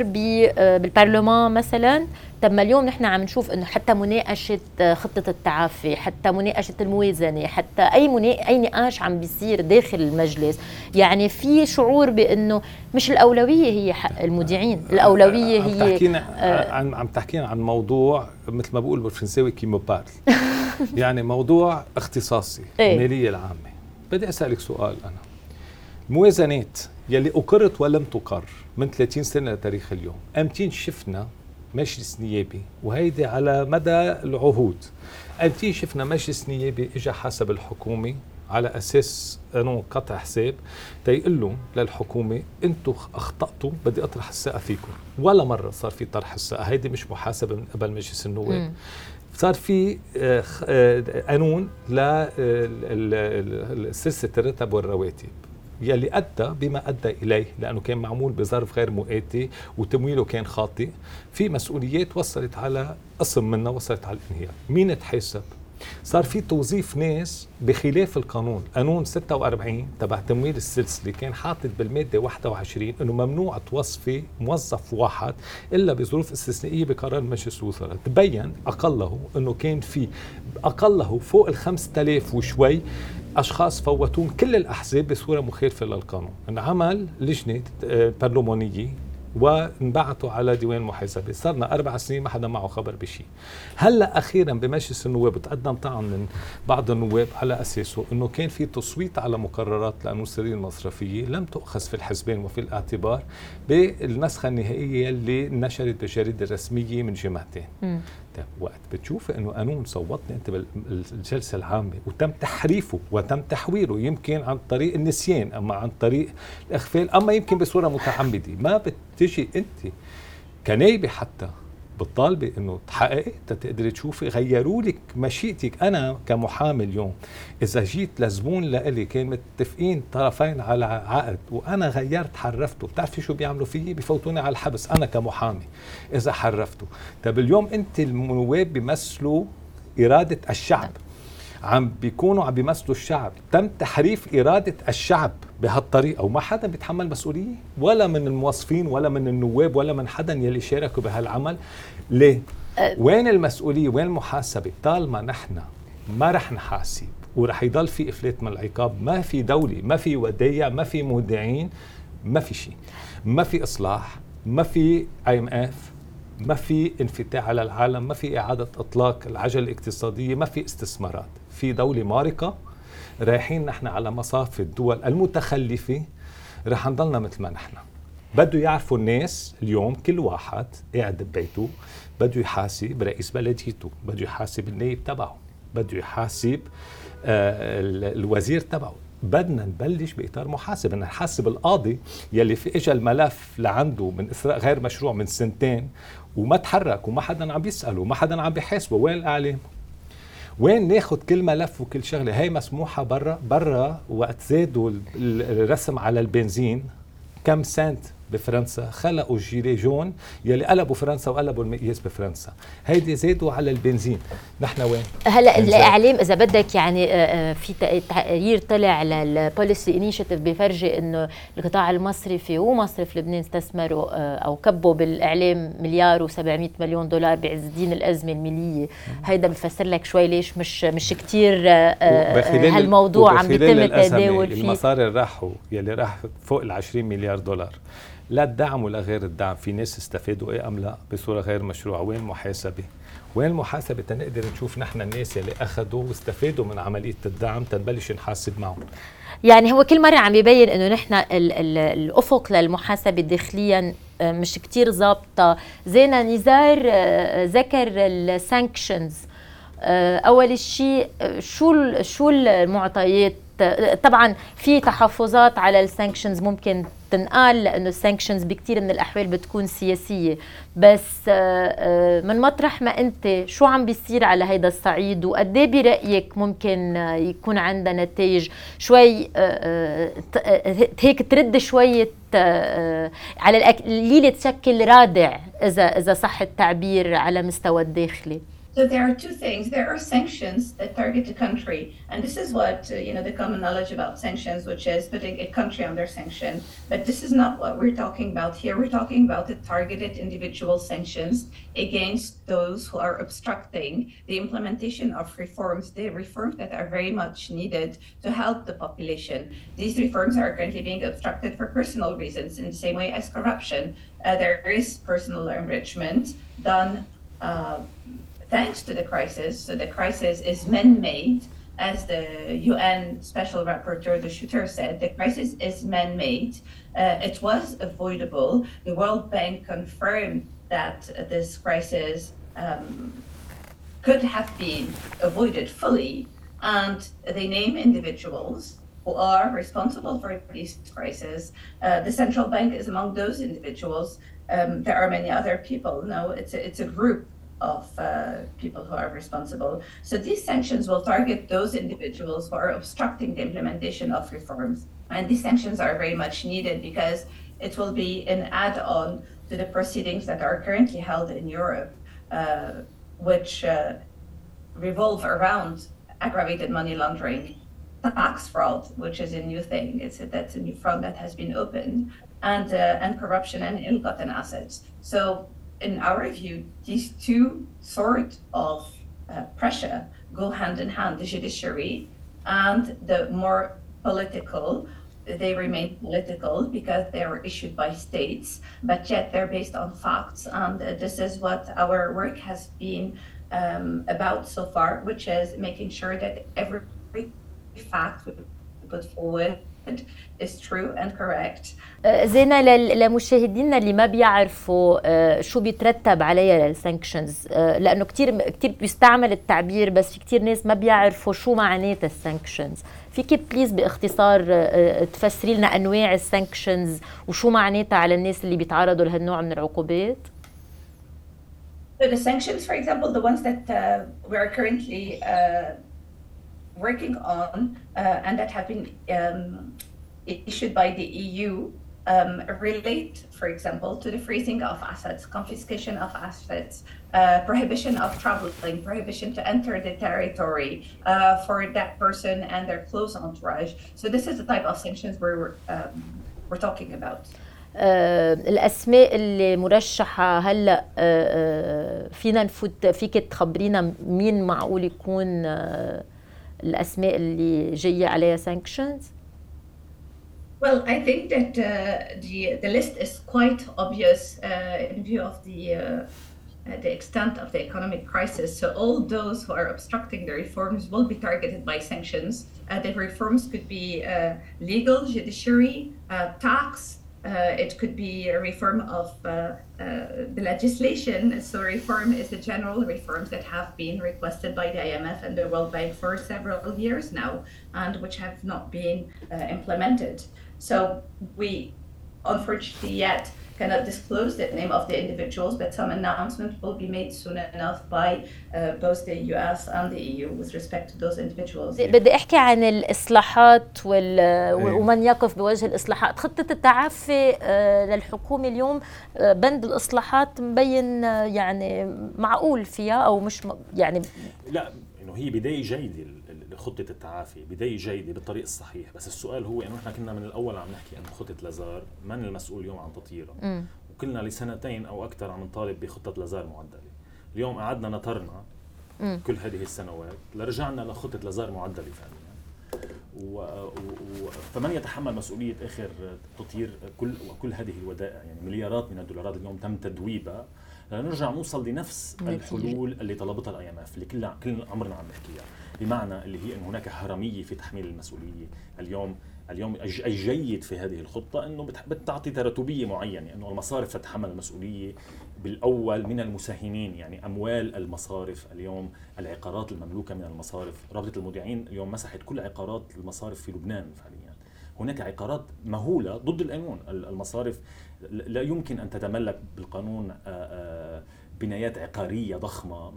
آه، بالبرلمان مثلا. طب ما اليوم نحن عم نشوف إنه حتى مناقشة خطة التعافي حتى مناقشة الموازنة حتى أي منا... أي نقاش عم بيصير داخل المجلس يعني في شعور بإنه مش الأولوية هي حق المذيعين الأولوية هي عم تحكينا عن عم تحكينا عن موضوع مثل ما بقول بالفرنساوي كيمو بارل [LAUGHS] [LAUGHS] يعني موضوع اختصاصي إيه؟ الماليه العامة. بدي أسألك سؤال أنا. الموازنات يلي أقرت ولم تقر من 30 سنة لتاريخ اليوم. أمتين شفنا مجلس نيابي وهيدي على مدى العهود. أمتين شفنا مجلس نيابي إجا حسب الحكومة على أساس انه قطع حساب تيقول لهم للحكومة أنتم أخطأتوا بدي أطرح الثقه فيكم. ولا مرة صار في طرح الثقه هيدي مش محاسبة من قبل مجلس النواب. صار في آه، آه، قانون لسلسله الرتب والرواتب يلي أدى بما أدى إليه لأنه كان معمول بظرف غير مؤاتي وتمويله كان خاطئ في مسؤوليات وصلت على قسم منها وصلت على الإنهيار. مين تحاسب؟ صار في توظيف ناس بخلاف القانون. قانون 46 تبع تمويل السلسلة كان حاطط بالمادة 21 إنه ممنوع توظفي موظف واحد إلا بظروف استثنائية بقرار مجلس الوزراء. تبين أقله إنه كان في أقله فوق ال 5000 وشوي أشخاص فوتون كل الأحزاب بصورة مخالفه للقانون. انعمل لجنة آه، برلمانية وانبعثوا على ديوان المحاسبه صرنا أربع سنين ما حدا معه خبر بشيء هلأ أخيرا بمجلس النواب تقدم طعن من بعض النواب على أساسه إنه كان في تصويت على مقررات الانوثريه المصرفية لم تؤخذ في الحسبان وفي الاعتبار بالنسخة النهائية اللي نشرت بالجريده الرسميه من جمعتين. طيب وقت بتشوف إنه قانون صوتني أنت بالجلسة العامة وتم تحريفه وتم تحويره يمكن عن طريق النسيان أما عن طريق الإغفال أما يمكن بصورة متعمدة. ما بتجي أنت كنايبة حتى بتطالبي إنه تحققي تقدري تشوفي غيروا لك مشيئتك. أنا كمحامي اليوم إذا جيت لزبون لإلي كان متفقين طرفين على عقد وأنا غيرت حرفته بتعرفي شو بيعملوا فيي؟ بفوتوني على الحبس. أنا كمحامي إذا حرفته. طب اليوم أنت النواب بيمثلوا إرادة الشعب. عم بيكونوا عم بيمثلوا الشعب. تم تحريف إرادة الشعب. بهالطريقة وما حدا بيتحمل مسؤولية ولا من الموظفين ولا من النواب ولا من حدا يلي شاركوا بهالعمل. ليه؟ أه. وين المسؤولية؟ وين المحاسبة؟ طالما نحن ما رح نحاسب ورح يضل في إفلات من العقاب ما في دولة ما في ودايع ما في مودعين ما في شيء. ما في إصلاح ما في IMF ما في انفتاح على العالم ما في إعادة إطلاق العجلة الاقتصادية ما في استثمارات. في دولة مارقة رايحين نحن على مصاف الدول المتخلفة. رح نضلنا مثل ما نحن. بده يعرفوا الناس اليوم كل واحد قاعد ببيته بده يحاسب رئيس بلديته بده يحاسب النائب تبعه بده يحاسب آه الوزير تبعه. بدنا نبلش بإطار محاسب. بدنا نحاسب القاضي يلي في اجى الملف لعنده من اثراء غير مشروع من سنتين وما تحرك وما حدا عم بيسأله وما حدا عم بيحاسبه. وين الإعلام؟ وين ناخذ كل ملف وكل شغلة؟ هي مسموحة برا برا وقت زادوا الرسم على البنزين كم سنت بفرنسا. خلقوا ال gilets jaunes يلي قلبوا فرنسا وقلبوا المقياس بفرنسا. هيدي زادوا على البنزين. نحن وين؟ هلا الإعلام إذا بدك يعني آه، آه، في تقرير طلع لل Policy Initiative بفرجي إنه القطاع المصرفي ومصرف لبنان استثمروا آه، أو كبوا بالإعلام مليار و700 مليون دولار بعز دين الأزمة المالية. هيدا بفسر لك شوي ليش مش مش كثير هالموضوع عم بيتم التداول فيه. المصاري اللي راحوا يلي راح فوق ال 20 مليار دولار. لا الدعم ولا غير الدعم. في ناس استفادوا إيه أم لا؟ بصورة غير مشروعة. وين المحاسبة؟ وين المحاسبة؟ تنقدر نشوف نحن الناس اللي اخذوا واستفادوا من عملية الدعم تنبلش نحاسب معهم. يعني هو كل مرة عم يبين إنه نحن ال ال الأفق للمحاسبة داخليا آه، مش كتير ظابطة. زينا نزار آه، ذكر ال sanctions. آه، أول شيء شو شو المعطيات؟ طبعا في تحفظات على ال sanctions ممكن تنقال لأنه ال sanctions بكثير من الأحوال بتكون سياسية. بس آه، آه، من مطرح ما أنت شو عم بيصير على هيدا الصعيد وقد إيه برأيك ممكن يكون عندها نتائج؟ شوي آه، هيك ترد شوية على القليله تشكل رادع إذا إذا صح التعبير على مستوى الداخلي. So there are two things. There are sanctions that target a country, and this is what uh, you know the common knowledge about sanctions, which is putting a country under sanction. But this is not what we're talking about here. We're talking about the targeted individual sanctions against those who are obstructing the implementation of reforms, the reforms that are very much needed to help the population. These reforms are currently being obstructed for personal reasons, in the same way as corruption. Uh, there is personal enrichment done. Uh, thanks to the crisis. So the crisis is man-made, as the UN Special Rapporteur the shooter said. The crisis is man-made. Uh, it was avoidable. The World Bank confirmed that this crisis um, could have been avoided fully, and they name individuals who are responsible for these crises. Uh, the central bank is among those individuals. Um, there are many other people. No, it's a, it's a group of uh, people who are responsible. So these sanctions will target those individuals who are obstructing the implementation of reforms. And these sanctions are very much needed because it will be an add on to the proceedings that are currently held in Europe, uh, which uh, revolve around aggravated money laundering, tax fraud, which is a new thing. It's a, that's a new front that has been opened, and uh, and corruption and ill-gotten assets. So, in our view, these two sort of uh, pressure go hand in hand: the judiciary and the more political. They remain political because they are issued by states, but yet they're based on facts. And uh, this is what our work has been um, about so far, which is making sure that every fact we put forward is true and correct. زينة لمشاهدينا اللي ما بيعرفوا شو بيترتب عليها السانكشنز لأنه كثير كثير بيستعمل التعبير بس في كثير ناس ما بيعرفوا شو معناتها السانكشنز فيك بليز باختصار تفسري لنا أنواع السانكشنز وشو معناتها على الناس اللي بيتعرضوا لهالنوع من العقوبات؟ So the sanctions, for example, the ones that uh, we are currently uh, working on uh, and that have been um, issued by the EU um, relate, for example, to the freezing of assets, confiscation of assets, uh, prohibition of traveling, prohibition to enter the territory uh, for that person and their close entourage. So this is the type of sanctions we're, um, we're talking about. آه الاسماء اللي مرشحه هلا آه فينا نفوت فيك تخبرينا مين معقول يكون آه الاسماء اللي جايه عليها sanctions Well, I think that uh, the the list is quite obvious uh, in view of the uh, the extent of the economic crisis. So all those who are obstructing the reforms will be targeted by sanctions. the reforms could be legal, judiciary, tax, uh, it could be a reform of uh, uh, the legislation. So reform is the general reforms that have been requested by the IMF and the World Bank for several years now, and which have not been implemented. So we, unfortunately, yet cannot disclose the name of the individuals, but some announcement will be made soon enough by uh, both the US and the EU with respect to those individuals. بدي احكي عن الاصلاحات وال... ومن يقف بوجه الاصلاحات، خطة التعافي للحكومة اليوم بند الاصلاحات مبين يعني معقول فيها أو مش يعني لا انه هي بداية جيدة خطة التعافي بداية جيدة بالطريق الصحيح. بس السؤال هو إنه إحنا كنا من الأول عم نحكي انه خطة لازار من المسؤول اليوم عن تطويرها وكلنا لسنتين أو أكثر عم نطالب بخطة لازار معدلة. اليوم قعدنا نطرنا مم. كل هذه السنوات لرجعنا لخطة لازار معدلة فعليا و... و... فمن يتحمل مسؤولية آخر تطوير كل وكل هذه الودائع؟ يعني مليارات من الدولارات اليوم تم تدويبها لنرجع نوصل لنفس الحلول اللي طلبتها ال IMF اللي كل كل عمرنا عم نحكيها. بمعنى اللي هي انه هناك هرميه في تحميل المسؤولية. اليوم اليوم الجيد في هذه الخطة إنه بتعطي تراتبية معينة إنه المصارف تتحمل المسؤولية بالأول من المساهمين يعني أموال المصارف. اليوم العقارات المملوكة من المصارف رابطة المودعين اليوم مسحت كل عقارات المصارف في لبنان فعليا. هناك عقارات مهولة ضد القانون المصارف لا يمكن أن تتملك بالقانون بنايات عقارية ضخمة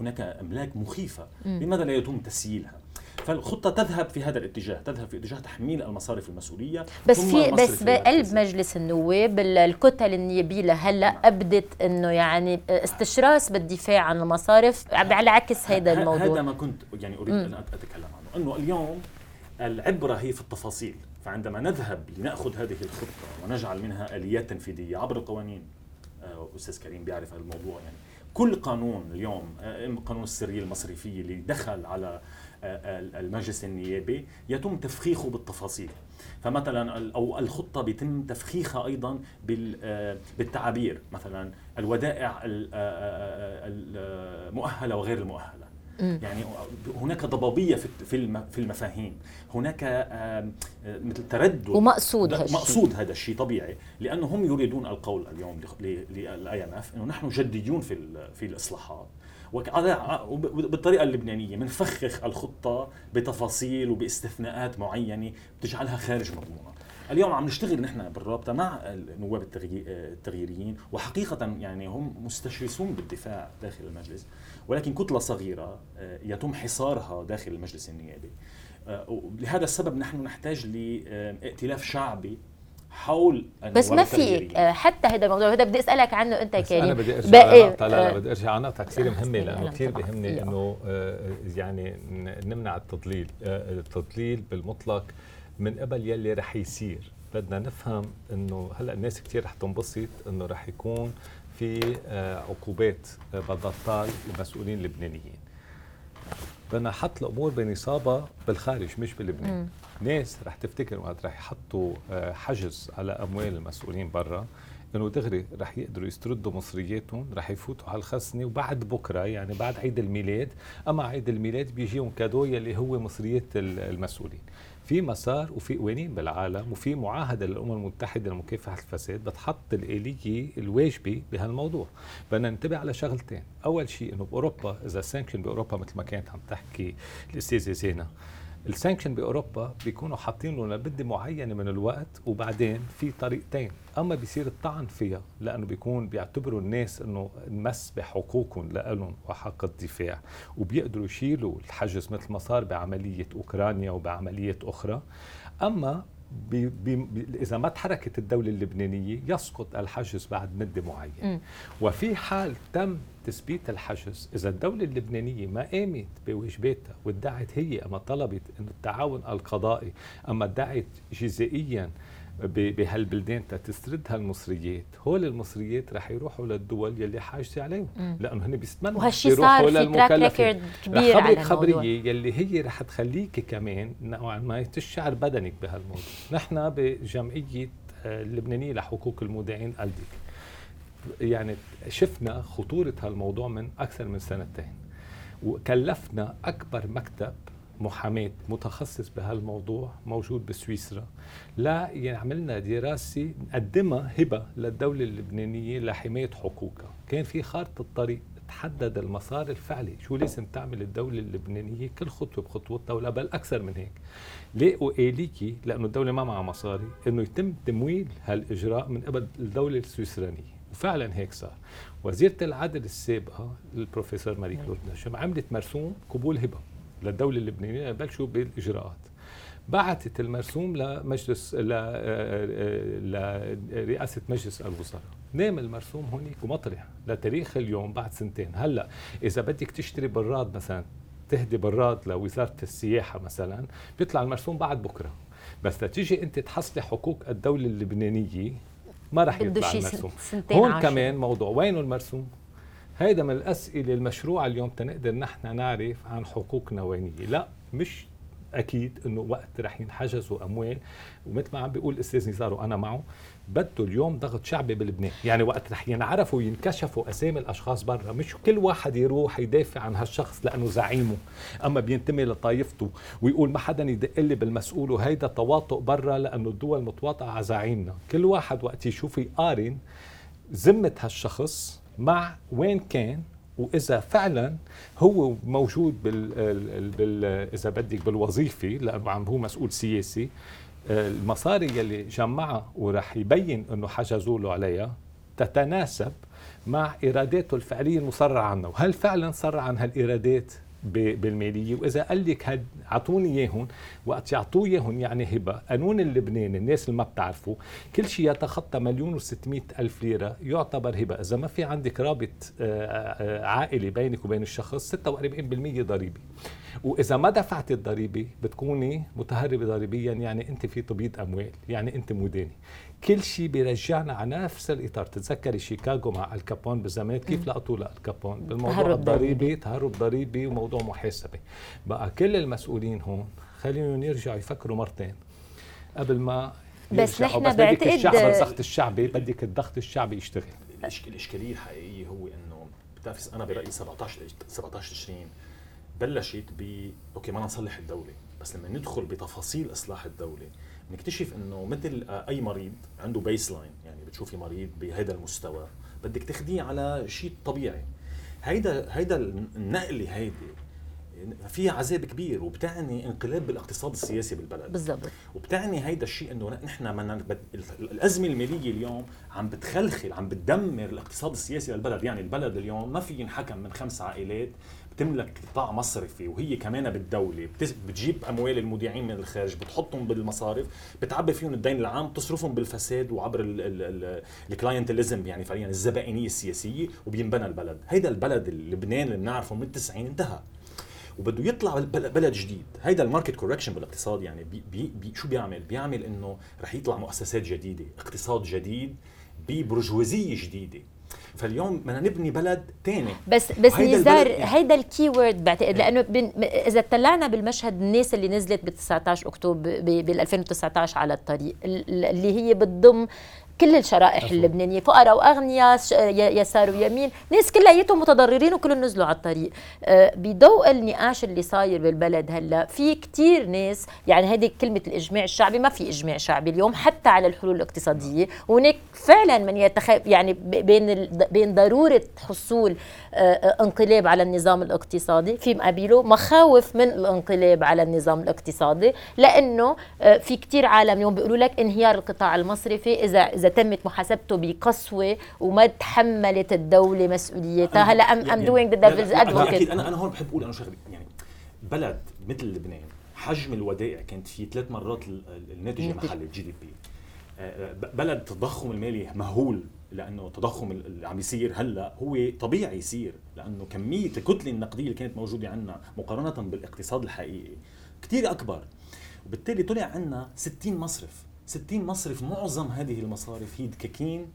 هناك أملاك مخيفة لماذا لا يتم تسييلها فالخطة تذهب في هذا الاتجاه، تذهب في اتجاه تحميل المصارف المسؤولية بس في بس بقلب مجلس النواب الكتل النيابية لهلا أبدت إنه يعني استشراس بالدفاع عن المصارف على عكس هذا الموضوع. هذا ما كنت يعني أريد أن أتكلم عنه، أنه اليوم العبرة هي في التفاصيل، فعندما نذهب لنأخذ هذه الخطة ونجعل منها اليات تنفيذية عبر القوانين أستاذ كريم بيعرف هذا الموضوع يعني. كل قانون اليوم قانون السريه المصرفيه اللي دخل على المجلس النيابي يتم تفخيخه بالتفاصيل. فمثلا أو الخطة بيتم تفخيخها أيضا بالتعابير. مثلا الودائع المؤهله وغير المؤهلة. يعني هناك ضبابية في في المفاهيم. هناك مثل تردد. ومقصود هالشيء مقصود هذا الشيء طبيعي لأنه هم يريدون القول اليوم لل IMF انه نحن جديون في في الإصلاحات. وبالطريقة اللبنانية بنفخخ الخطة بتفاصيل وباستثناءات معينة بتجعلها خارج مضمونها اليوم عم نشتغل نحن بالرابطة مع النواب التغييريين وحقيقة يعني هم مستشرسون بالدفاع داخل المجلس. ولكن كتلة صغيرة يتم حصارها داخل المجلس النيابي. لهذا السبب نحن نحتاج لائتلاف شعبي حول بس ما في آه، حتى هذا الموضوع. هذا بدي أسألك عنه أنت كريم. أنا بدي أرجع على نقطه لا, لا بدي أرجع على نقطه كثير مهمة لأنه كثير بيهمني إنه يعني نمنع التضليل التضليل بالمطلق من قبل يلي رح يصير. بدنا نفهم إنه هلأ الناس كثير رح تنبسط إنه رح يكون في آه، عقوبات آه، بدها تطال المسؤولين اللبنانيين. بدنا نحط الأمور بنصابها بالخارج مش بلبنان. ناس رح تفتكر وقت رح يحطوا آه، حجز على أموال المسؤولين برا إنه دغري رح يقدروا يستردوا مصرياتهم رح يفوتوا على الخزنه وبعد بكرة يعني بعد عيد الميلاد. أما عيد الميلاد بيجيهم cadeau يلي هو مصريات المسؤولين. في مسار وفي قوانين بالعالم وفي معاهدة للأمم المتحدة لمكافحة الفساد بتحط الآلية الواجبة بهالموضوع. بدنا ننتبه على شغلتين. أول شيء إنه بأوروبا إذا sanction بأوروبا مثل ما كانت عم تحكي الأستاذة زينة ال sanction بأوروبا بيكونوا حاطين له مده معينة من الوقت وبعدين في طريقتين. أما بيصير الطعن فيها لأنه بيكون بيعتبروا الناس إنه مس بحقوقهم لهم وحق الدفاع وبيقدروا يشيلوا الحجز مثل ما صار بعملية أوكرانيا وبعملية أخرى. أما بي بي إذا ما تحركت الدولة اللبنانية يسقط الحجز بعد مدة معينة. وفي حال تم تثبيت الحجز إذا الدولة اللبنانية ما قامت بواجباتها وادعت هي أما طلبت انه التعاون القضائي أما ادعت جزائيا بهالبلدان تسترد هالمصريات. هول المصريات رح يروحوا للدول يلي حاجزه عليهم. لأنه هن بيستمنوا وهالشيء صار في تراك ريكورد كبير على خبرية يلي هي رح تخليك كمان نوعا ما تشعر بدنك بهالموضوع. نحن بجمعية آه، اللبنانية لحقوق المودعين ألديك. يعني شفنا خطورة هالموضوع من أكثر من سنتين. وكلفنا أكبر مكتب محاماه متخصص بهالموضوع موجود بسويسرا. لا يعملنا دراسة نقدمها هبة للدولة اللبنانية لحماية حقوقها. كان في خارطة الطريق تحدد المسار الفعلي شو لازم تعمل الدولة اللبنانية كل خطوة بخطوتها ولا بل أكثر من هيك. لاقوا آليكي لأنه الدولة ما معها مصاري. أنه يتم تمويل هالإجراء من قبل الدولة السويسرانية. وفعلا هيك صار. وزيرة العدل السابقة البروفيسور ماري كلود نجم عملت مرسوم قبول هبة. للدولة اللبنانية بلشوا بالإجراءات. بعثت المرسوم لمجلس لرئاسه مجلس الوزراء. نام المرسوم هونيك ومطرح لتاريخ اليوم بعد سنتين. هلا إذا بدك تشتري براد مثلا تهدي براد لوزارة السياحة مثلا بيطلع المرسوم بعد بكرة. بس لتيجي أنت تحصلي حقوق الدولة اللبنانية ما رح يطلع المرسوم. هون عشر. كمان موضوع وينه المرسوم؟ هيدا من الأسئلة المشروعة اليوم تنقدر نحن نعرف عن حقوقنا وينية لا مش أكيد إنه وقت رح ينحجزوا اموال ومثل ما عم بيقول الاستاذ نزار وأنا معه بده اليوم ضغط شعبي بلبنان. يعني وقت رح ينعرفوا وينكشفوا أسامي الأشخاص برا. مش كل واحد يروح يدافع عن هالشخص لأنه زعيمه. أما بينتمي لطائفته ويقول ما حدا يدق لي بالمسؤول وهيدا تواطؤ برا لأنه الدول متواطئة على زعيمنا. كل واحد وقت يشوف يقارن ذمة هالشخص مع وين كان وإذا فعلا هو موجود بال, بال إذا بدك بالوظيفة لأنه عم هو مسؤول سياسي. المصاري يلي جمعها ورح يبين إنه حجزوا له عليها تتناسب مع ايراداته الفعلية المصرع عنها وهل فعلا صر عن هالايرادات بالماليه وإذا قال لك هد اعطوني اياهم وقت يعطوه اياهم يعني هبة. قانون اللبناني الناس اللي ما بتعرفوا كل شيء يتخطى مليون و ألف ليرة يعتبر هبة. إذا ما في عندك رابط آه، آه، عائلي بينك وبين الشخص 46% ضريبه وإذا ما دفعت الضريبة بتكوني متهربة ضريبيا يعني أنت في تبييض أموال يعني أنت مداني كل شيء بيرجعنا على نفس الإطار. تتذكري شيكاغو مع الكابون بزمان؟ كيف لقطوا الكابون بالموضوع الضريبي تهرب ضريبي وموضوع محاسبة. بقى كل المسؤولين هون خليهم يرجعوا يفكروا مرتين. قبل ما بس نحن بعتقد الشعب الضغط الشعبي بدك الضغط الشعبي يشتغل. الاشكاليه الحقيقية هو إنه بتعرف أنا برأيي 17 17 تشرين بلشت ب okay ما نصلح الدولة بس لما ندخل بتفاصيل إصلاح الدولة نكتشف إنه مثل أي مريض عنده baseline يعني بتشوفي مريض بهذا المستوى بدك تاخذيه على شيء طبيعي. هيدا هيدا النقلة هيدي فيها عذاب كبير وبتعني انقلاب بالاقتصاد السياسي بالبلد. بالضبط. وبتعني هيدا الشيء إنه نحن من الأزمة المالية اليوم عم بتخلخل عم بتدمر الاقتصاد السياسي للبلد. يعني البلد اليوم ما في ينحكم من خمس عائلات بتملك قطاع مصرفي وهي كمان بالدولة. بتجيب أموال المودعين من الخارج بتحطهم بالمصارف بتعبي فيهم الدين العام تصرفهم بالفساد وعبر ال clientelism يعني فعليا الزبائنية السياسية وبينبنى البلد. هيدا البلد لبنان اللي بنعرفه من التسعين انتهى. وبده يطلع بلد جديد. هيدا ال market correction بالاقتصاد يعني بي بي شو بيعمل؟ بيعمل إنه رح يطلع مؤسسات جديدة اقتصاد جديد ببرجوازية جديدة. فاليوم بدنا نبني بلد ثاني بس بس نزار يعني. هيدا الكي وورد بعتقد لأنه إذا اطلعنا بالمشهد الناس اللي نزلت ب 19 اكتوبر بال 2019 على الطريق اللي هي بتضم كل الشرائح أفضل. اللبنانية فقراء وأغنياء يسار ويمين ناس كلياتهم متضررين وكلهم نزلوا على الطريق آه، بضوء النقاش اللي صاير بالبلد هلأ في كتير ناس يعني هذه كلمة الإجماع الشعبي ما في إجماع شعبي اليوم حتى على الحلول الاقتصادية وهناك فعلا من يتخيل يعني بين بين ضرورة حصول انقلاب على النظام الاقتصادي. في مقابله مخاوف من الانقلاب على النظام الاقتصادي لأنه في كتير عالم اليوم بيقولوا لك انهيار القطاع المصرفي. إذا إذا تمت محاسبته بقسوة وما تحملت الدولة مسؤوليتها. هلا I'm I'm doing the devil's advocate أنا أنا هون بحب أقول أنا شغلة يعني بلد مثل لبنان حجم الودائع كانت فيه ثلاث مرات الناتج المحلي ال GDP. بلد التضخم المالي مهول لأنه التضخم اللي عم يصير هلأ هو طبيعي يصير لأنه كمية الكتله النقدية اللي كانت موجودة عندنا مقارنة بالاقتصاد الحقيقي كثير أكبر. وبالتالي طلع عندنا 60 مصرف 60 مصرف معظم هذه المصارف هي دكاكين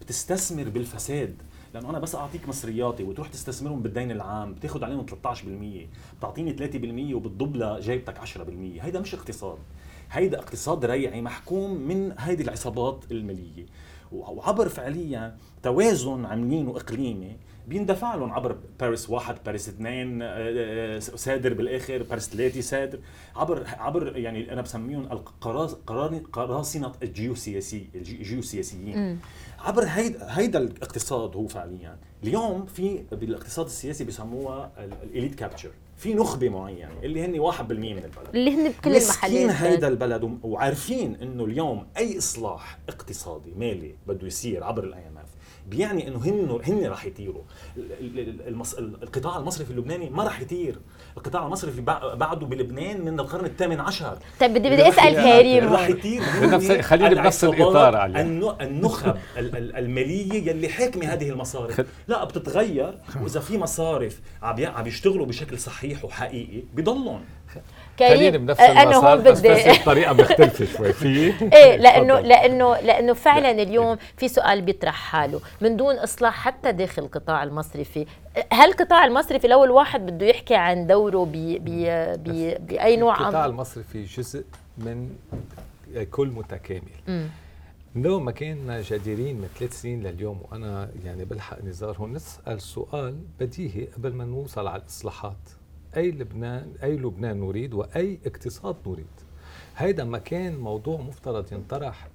بتستثمر بالفساد. لأنه أنا بس أعطيك مصرياتي وتروح تستثمرهم بالدين العام بتاخذ عليهم 13% بتعطيني 3% وبتضب لها جايبتك 10% هيدا مش اقتصاد هيدا اقتصاد ريعي محكوم من هيدي العصابات المالية. وعبر فعليا توازن عاملينه اقليمي بيندفع لهم عبر باريس واحد باريس اثنين آه، آه، سادر بالآخر باريس ثلاثة سادر. عبر عبر يعني أنا بسميهم قراصنة الجيوسياسي الجيوسياسيين. عبر هيدا هيدا الاقتصاد هو فعليا. اليوم في بالإقتصاد السياسي بيسموها الإليت كابتشر. في نخبة معينة اللي هن 1% من البلد. اللي هن بكل المحلات هيدا البلد وعارفين إنه اليوم أي إصلاح اقتصادي مالي بده يصير عبر ال IMF بيعني إنه هن هن راح يطيروا. المص... القطاع المصرفي اللبناني ما راح يطير. القطاع المصرفي بعده بلبنان من القرن الثامن عشر. طيب بدي بدي أسأل كريم راح يطير خليني بنفس الإطار علي النخب المالية يلي حاكمة هذه المصارف. لا بتتغير وإذا في مصارف عم يشتغلوا بشكل صحيح وحقيقي بضلهم. خليني بنفس أنا هون بدي بس الطريقة مختلفة شوي. في [LAUGHS] إيه؟ لأنه لأنه لأنه فعلا اليوم في سؤال بيطرح حاله. من دون إصلاح حتى داخل القطاع المصرفي هل القطاع المصرفي لو الواحد بده يحكي عن دوره بي بي بي بأي نوع القطاع المصرفي جزء من كل متكامل. لو ما كنا جديرين من ثلاث سنين لليوم وأنا يعني بلحق نزار هون نسأل سؤال بديهي قبل ما نوصل على الإصلاحات. أي لبنان أي لبنان نريد وأي اقتصاد نريد. هيدا ما كان موضوع مفترض ينطرح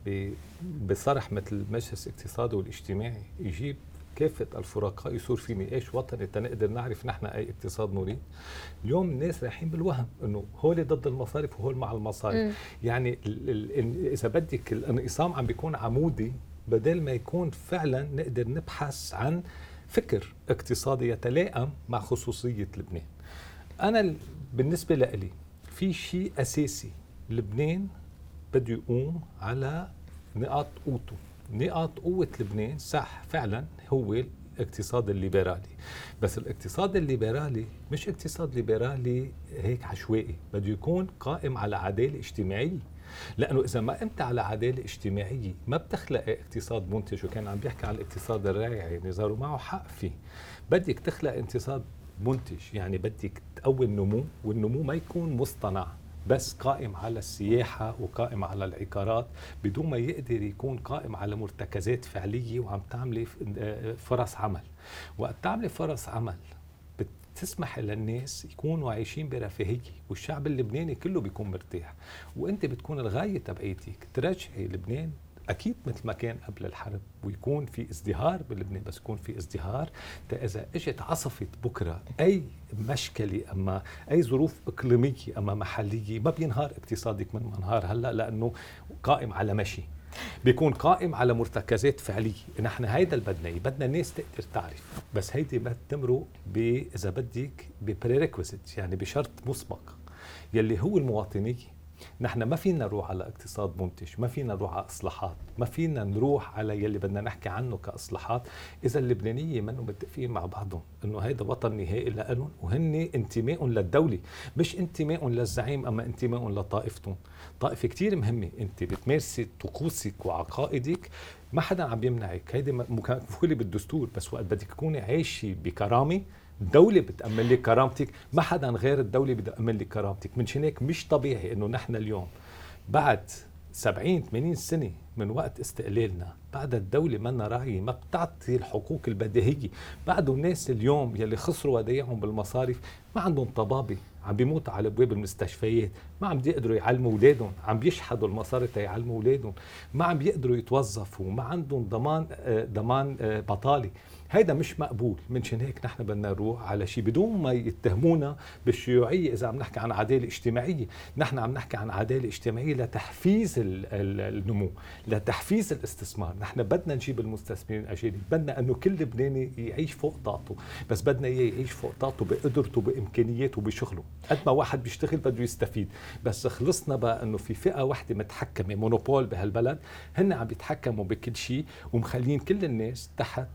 بصرح مثل المجلس الاقتصادي والاجتماعي يجيب كافة الفرقاء يصير في نقاش وطني تنقدر نعرف نحن أي اقتصاد نريد. اليوم الناس رايحين بالوهم أنه هول ضد المصارف وهول مع المصارف. يعني ال ال إذا بدك الانقسام عم بيكون عمودي بدل ما يكون فعلا نقدر نبحث عن فكر اقتصادي يتلائم مع خصوصية لبنان. أنا بالنسبة لي في شيء أساسي لبنان بده يقوم على نقاط قوته. نقاط قوة لبنان صح فعلا هو الاقتصاد الليبرالي. بس الاقتصاد الليبرالي مش اقتصاد ليبرالي هيك عشوائي. بده يكون قائم على عدالة اجتماعية. لأنه إذا ما قمت على عدالة اجتماعية ما بتخلق اقتصاد منتج. وكان عم بيحكي عن الاقتصاد الرائع نزار ومعه حق فيه. بدك تخلق اقتصاد منتج. يعني بدك تقوي النمو والنمو ما يكون مصطنع بس قائم على السياحة وقائم على العقارات بدون ما يقدر يكون قائم على مرتكزات فعلية وعم تعملي فرص عمل. وقت تعملي فرص عمل بتسمح للناس يكونوا عايشين برفاهية والشعب اللبناني كله بيكون مرتاح. وأنت بتكون الغاية تبعيتك ترجعي لبنان أكيد مثل ما كان قبل الحرب ويكون في ازدهار بلبنان بس يكون في ازدهار إذا إجت عصفت بكرة أي مشكلة أما أي ظروف إقليمية أما محلية ما بينهار اقتصادك من منهار هلأ لأنه قائم على مشي. بيكون قائم على مرتكزات فعلية. نحن هيدا اللي بدنا إياه. بدنا الناس تقدر تعرف. بس هيدي ما تمرق إذا بدك ببريريكوزيت يعني بشرط مسبق. يلي هو المواطنيه نحن ما فينا نروح على اقتصاد منتج ما فينا نروح على إصلاحات ما فينا نروح على يلي بدنا نحكي عنه كإصلاحات. إذا اللبنانية منهم متفقين مع بعضهم إنه هيدا وطن نهائي لهم وهن انتماء للدولة. مش انتماء للزعيم أما انتماء لطائفتهم. طائفة كثير مهمة أنت بتمارسي طقوسك وعقائدك. ما حدا عم يمنعك هيدي مكفوله بالدستور بس وقت بدك تكوني عايشة بكرامة الدولة بتأمن لك كرامتك. ما حدا غير الدولة بتأمن لك كرامتك. من هيك مش طبيعي إنه نحن اليوم بعد 70 80 سنة من وقت استقلالنا بعد الدولة منا راعية ما بتعطي الحقوق البديهية. بعد الناس اليوم يلي خسروا ودايعهم بالمصاريف ما عندهم طبابة عم بيموتوا على أبواب المستشفيات. ما عم بيقدروا يعلموا أولادهم عم بيشحدوا المصاري تيعلموا أولادهم. ما عم بيقدروا يتوظفوا ما عندهم ضمان آه، ضمان آه، بطالة. هيدا مش مقبول منشان هيك نحن بدنا نروح على شيء بدون ما يتهمونا بالشيوعية. إذا عم نحكي عن عدالة اجتماعية نحن عم نحكي عن عدالة اجتماعية لتحفيز النمو لتحفيز الاستثمار. نحن بدنا نجيب المستثمرين الأجانب بدنا إنه كل لبناني يعيش فوق طاقته بس بدنا إياه يعيش فوق طاقته بقدرته بإمكانياته بشغله. قد ما واحد بيشتغل بده يستفيد. بس خلصنا بقى إنه في فئة واحدة متحكمة مونوبول بهالبلد هن عم يتحكموا بكل شيء ومخلين كل الناس تحت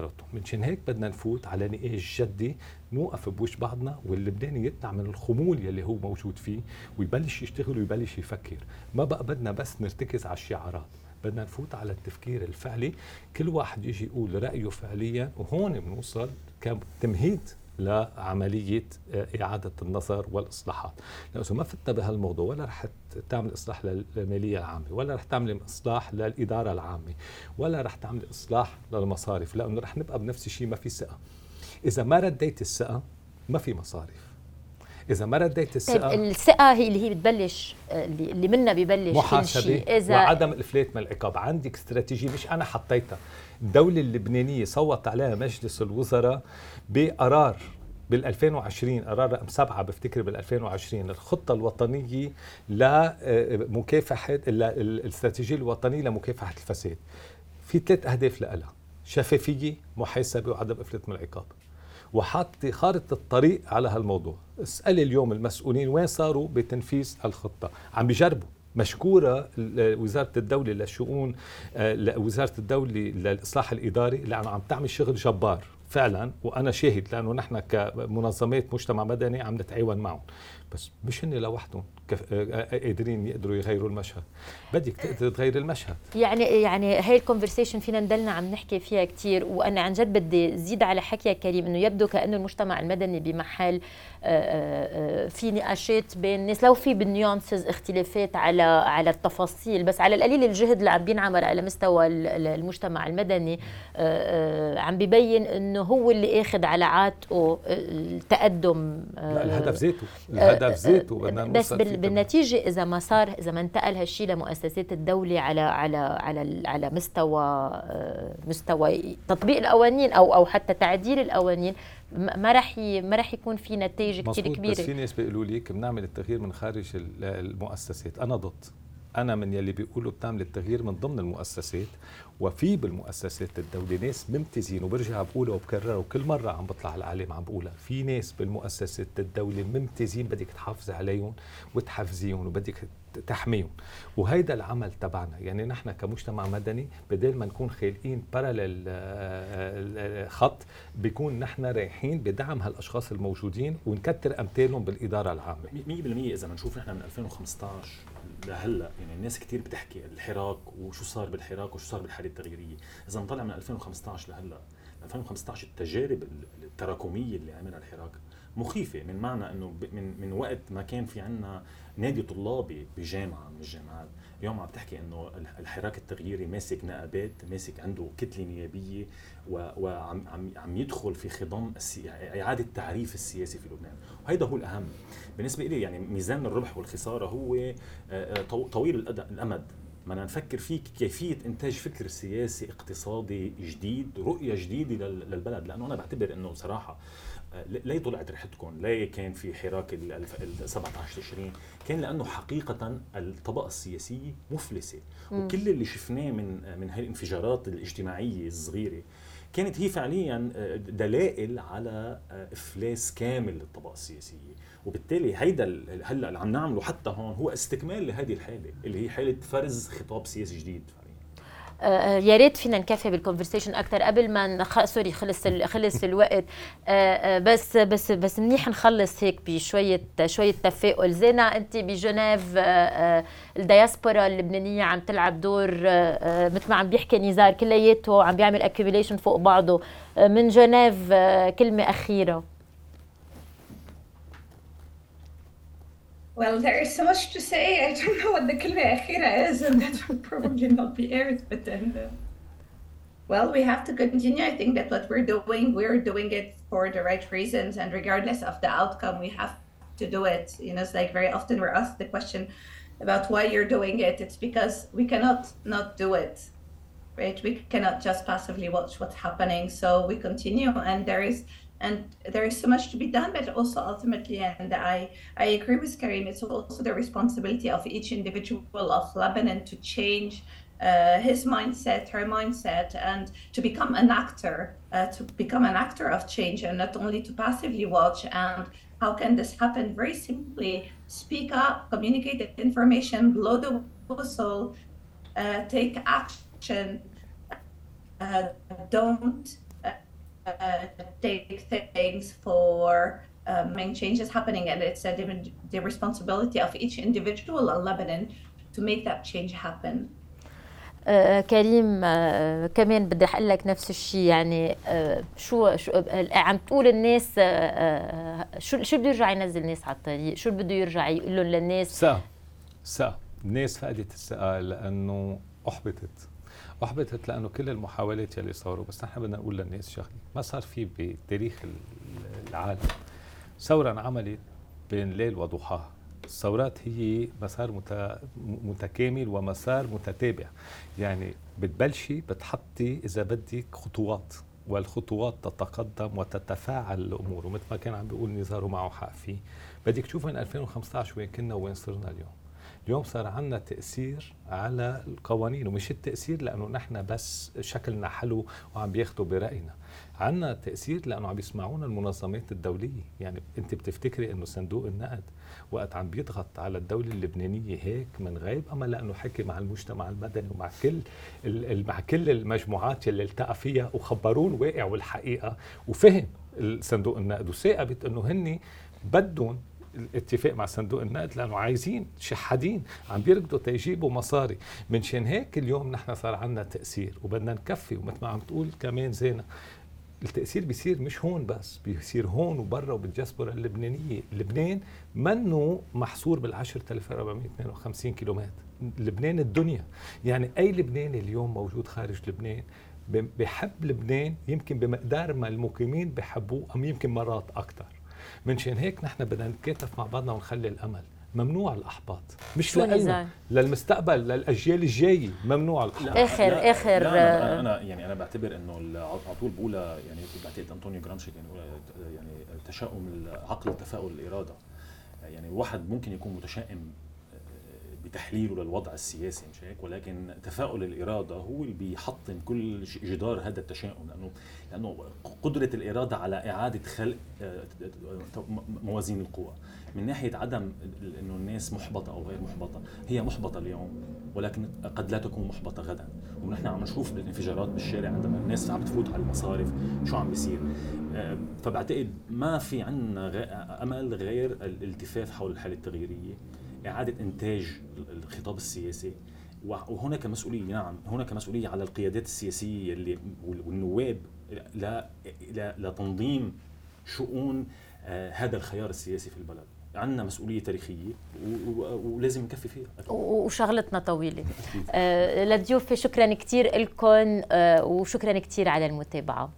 سيطرتهم منشان هيك بدنا نفوت على نقاش جدي نوقف بوش بعضنا واللبناني يطلع من الخمول يلي هو موجود فيه ويبلش يشتغل ويبلش يفكر. ما بقى بدنا بس نرتكز على الشعارات. بدنا نفوت على التفكير الفعلي. كل واحد يجي يقول رأيه فعليا وهون بنوصل كتمهيد لعملية آه، إعادة النظر والإصلاحات. لأنه ما فتنا بهالموضوع ولا رح تعمل إصلاح للمالية العامة؟ ولا رح تعمل إصلاح للإدارة العامة؟ ولا رح تعمل إصلاح للمصارف؟ لأنه رح نبقى بنفس الشيء ما في ثقة. إذا ما رديت الثقة ما في مصارف. إذا ما رديت الثقة طيب الثقة هي اللي هي بتبلش اللي منها ببلش محاسبة إذا وعدم الافلات من العقاب. عندك استراتيجية مش أنا حطيتها. الدولة اللبنانية صوت عليها مجلس الوزراء بقرار بال 2020 قرار رقم سبعة بفتكر بال 2020 الخطة الوطنية لمكافحة الاستراتيجية الوطنية لمكافحة الفساد. في ثلاث أهداف لها. شفافية محاسبة وعدم إفلات من العقاب. وحاط خارطة الطريق على هالموضوع. اسأل اليوم المسؤولين وين صاروا بتنفيذ الخطة. عم بيجربوا مشكورة وزارة الدولة للشؤون آه، وزارة الدولة للإصلاح الإداري لأنه عم تعمل شغل جبار فعلا وأنا شاهد لأنه نحن كمنظمات مجتمع مدني عم نتعاون معهم. بس مش هن لوحدهم. قادرين يقدروا يغيروا المشهد. بدك تقدر تغير المشهد. يعني يعني هي ال conversation فينا نضلنا عم نحكي فيها كثير وأنا عن جد بدي زيد على حكي كريم إنه يبدو كأنه المجتمع المدني بمحل في نقاشات بين الناس. لو في بال nuances اختلافات على على التفاصيل بس على القليل الجهد اللي عم بينعمل على مستوى المجتمع المدني عم ببين إنه هو اللي آخذ على عاتقه التقدم لا الهدف ذاته. الهدف ذاته. بدنا بس بالنتيجة إذا ما صار إذا ما انتقل هالشيء لمؤسسات الدولة على على على على مستوى مستوى تطبيق القوانين أو أو حتى تعديل القوانين ما راح ما راح يكون في نتائج كثير كبيره بس في ناس بيقولوا لي بنعمل التغيير من خارج المؤسسات. أنا ضد. أنا من يلي بيقولوا بتعمل التغيير من ضمن المؤسسات وفي بالمؤسسات الدولة ناس ممتازين وبرجع بقولها وبكررها وكل مرة عم بطلع على العالم عم بقولها. في ناس بالمؤسسات الدولة ممتازين بدك تحافظي عليهم وتحفزيهم وبدك تحميهم. وهيدا العمل تبعنا. يعني نحن كمجتمع مدني بدل ما نكون خالقين باراليل آه، آه، خط بيكون نحن رايحين بدعم هالأشخاص الموجودين ونكتر أمثالهم بالإدارة العامة. 100% إذا بنشوف نحن من 2015 لهلا يعني الناس كثير بتحكي الحراك وشو صار بالحراك وشو صار بالحاله التغييرية. إذا نطلع من 2015 لهلا 2015 التجارب التراكمية اللي عملها الحراك مخيفة من معنى إنه من من وقت ما كان في عندنا نادي طلابي بجامعة من الجامعات. اليوم عم تحكي إنه الحراك التغييري ماسك نقابات ماسك عنده كتلة نيابية وعم عم عم يدخل في خضم إعادة تعريف السياسي في لبنان. وهيدا هو الأهم. بالنسبة لي يعني ميزان الربح والخسارة هو آه، آه، طويل الأمد. بدنا نفكر فيه كيفية إنتاج فكر سياسي اقتصادي جديد رؤية جديدة للبلد. لأنه أنا بعتبر إنه صراحة ليه طلعت ريحتكم؟ ليه كان في حراك ال 17 تشرين؟ كان لأنه حقيقة الطبقه السياسيه مفلسة وكل اللي شفناه من من هاي الانفجارات الاجتماعية الصغيرة كانت هي فعليا آه، دلائل على آه، إفلاس كامل للطبقة السياسية وبالتالي هيدا هلأ اللي عم نعمله حتى هون هو استكمال لهذه الحالة اللي هي حالة فرز خطاب سياسي جديد آه، يا ريت فينا نكفي بال conversation أكثر قبل ما نخ... sorry خلص ال... خلص [LAUGHS] الوقت. آه، بس بس بس منيح نخلص هيك بشوية شوية تفاؤل. زينة أنت بجنيف الدياسبورا اللبنانية عم تلعب دور مثل ما عم بيحكي نزار كلياته عم بيعمل اكيوميليشن فوق بعضه. من جنيف كلمة أخيرة. Well, there is so much to say. I don't know what the kalma is, and that will probably not be aired. But then, uh, well, we have to continue. I think that what we're doing, we're doing it for the right reasons, and regardless of the outcome, we have to do it. You know, it's like very often we're asked the question about why you're doing it. It's because we cannot not do it, right? We cannot just passively watch what's happening. So we continue, and there is and there is so much to be done but also ultimately and i i agree with karim it's also the responsibility of each individual of lebanon to change uh, his mindset her mindset and to become an actor uh, to become an actor of change and not only to passively watch. And how can this happen? Very simply speak up communicate the information blow the whistle uh, take action. Uh, don't uh, take things for uh, main changes happening and it's a, the responsibility of each individual in Lebanon to make that change happen. آه كريم آه كمان بدي أقول لك نفس الشيء. يعني آه شو, شو عم تقول الناس شو شو بده يرجع ينزل الناس على الطريق؟ شو بده يرجع يقول لهم للناس؟ ثقة ثقة الناس فقدت الثقة لأنه أحبطت. أحبطت لأنه كل المحاولات يلي صاروا بس نحن بدنا نقول للناس شغله ما صار في بتاريخ العالم. ثورة انعملت بين ليل وضحاها الثورات هي مسار متكامل ومسار متتابع. يعني بتبلشي بتحطي إذا بدك خطوات والخطوات تتقدم وتتفاعل الأمور. ومثل ما كان عم بيقول نزار ومعه حق فيه. بدك تشوف من 2015 وين كنا وين صرنا اليوم. اليوم صار عندنا تأثير على القوانين ومش التأثير لأنه نحن بس شكلنا حلو وعم بياخدوا برأينا. عندنا تأثير لأنه عم يسمعونا المنظمات الدولية. يعني أنت بتفتكري أنه صندوق النقد وقت عم بيضغط على الدولة اللبنانية هيك من غيب أما لأنه حكي مع المجتمع المدني ومع كل مع كل المجموعات اللي التقى فيها وخبروه الواقع والحقيقة وفهم صندوق النقد. وثاقبت أنه هن بدهم الاتفاق مع صندوق النقد لأنه عايزين شحادين عم بيركضوا تيجيبوا مصاري منشان هيك اليوم نحن صار عندنا تأثير وبدنا نكفي. ومثل ما عم تقول كمان زينة التأثير بيصير مش هون بس بيصير هون وبرا وبالجسبرة اللبنانية. لبنان منه محصور بال 10452 كيلومتر. لبنان الدنيا. يعني أي لبناني اليوم موجود خارج لبنان بحب لبنان يمكن بمقدار ما المقيمين بحبوه أم يمكن مرات أكثر منشان هيك نحن بدنا نتكاتف مع بعضنا ونخلي الأمل. ممنوع الأحباط. مش لنا للمستقبل للأجيال الجاية. ممنوع الأحباط. آخر لا آخر. لا أنا, أنا يعني أنا بعتبر إنه على طول بقولها يعني بعتقد أنطونيو جرامشي كان يعني تشاؤم العقل وتفاؤل الإرادة. يعني الواحد ممكن يكون متشائم بتحليله للوضع السياسي مش هيك؟ ولكن تفاؤل الإرادة هو اللي بيحطم كل جدار هذا التشاؤم لأنه لأنه قدرة الإرادة على إعادة خلق آه، موازين القوى. من ناحية عدم إنه الناس محبطة أو غير محبطة هي محبطة اليوم ولكن قد لا تكون محبطة غدا. ونحن عم نشوف بالانفجارات بالشارع عندما الناس عم تفوت على المصارف شو عم بيصير. آه، فبعتقد ما في عندنا أمل غير الالتفاف حول الحالة التغييرية. إعادة إنتاج الخطاب السياسي. وهناك مسؤولية نعم هناك مسؤولية على القيادات السياسية اللي والنواب لتنظيم شؤون آه، هذا الخيار السياسي في البلد. عندنا مسؤولية تاريخية ولازم نكفي فيها. وشغلتنا طويلة. آه لضيوفي شكرا كثير لكم آه وشكرا كثير على المتابعة.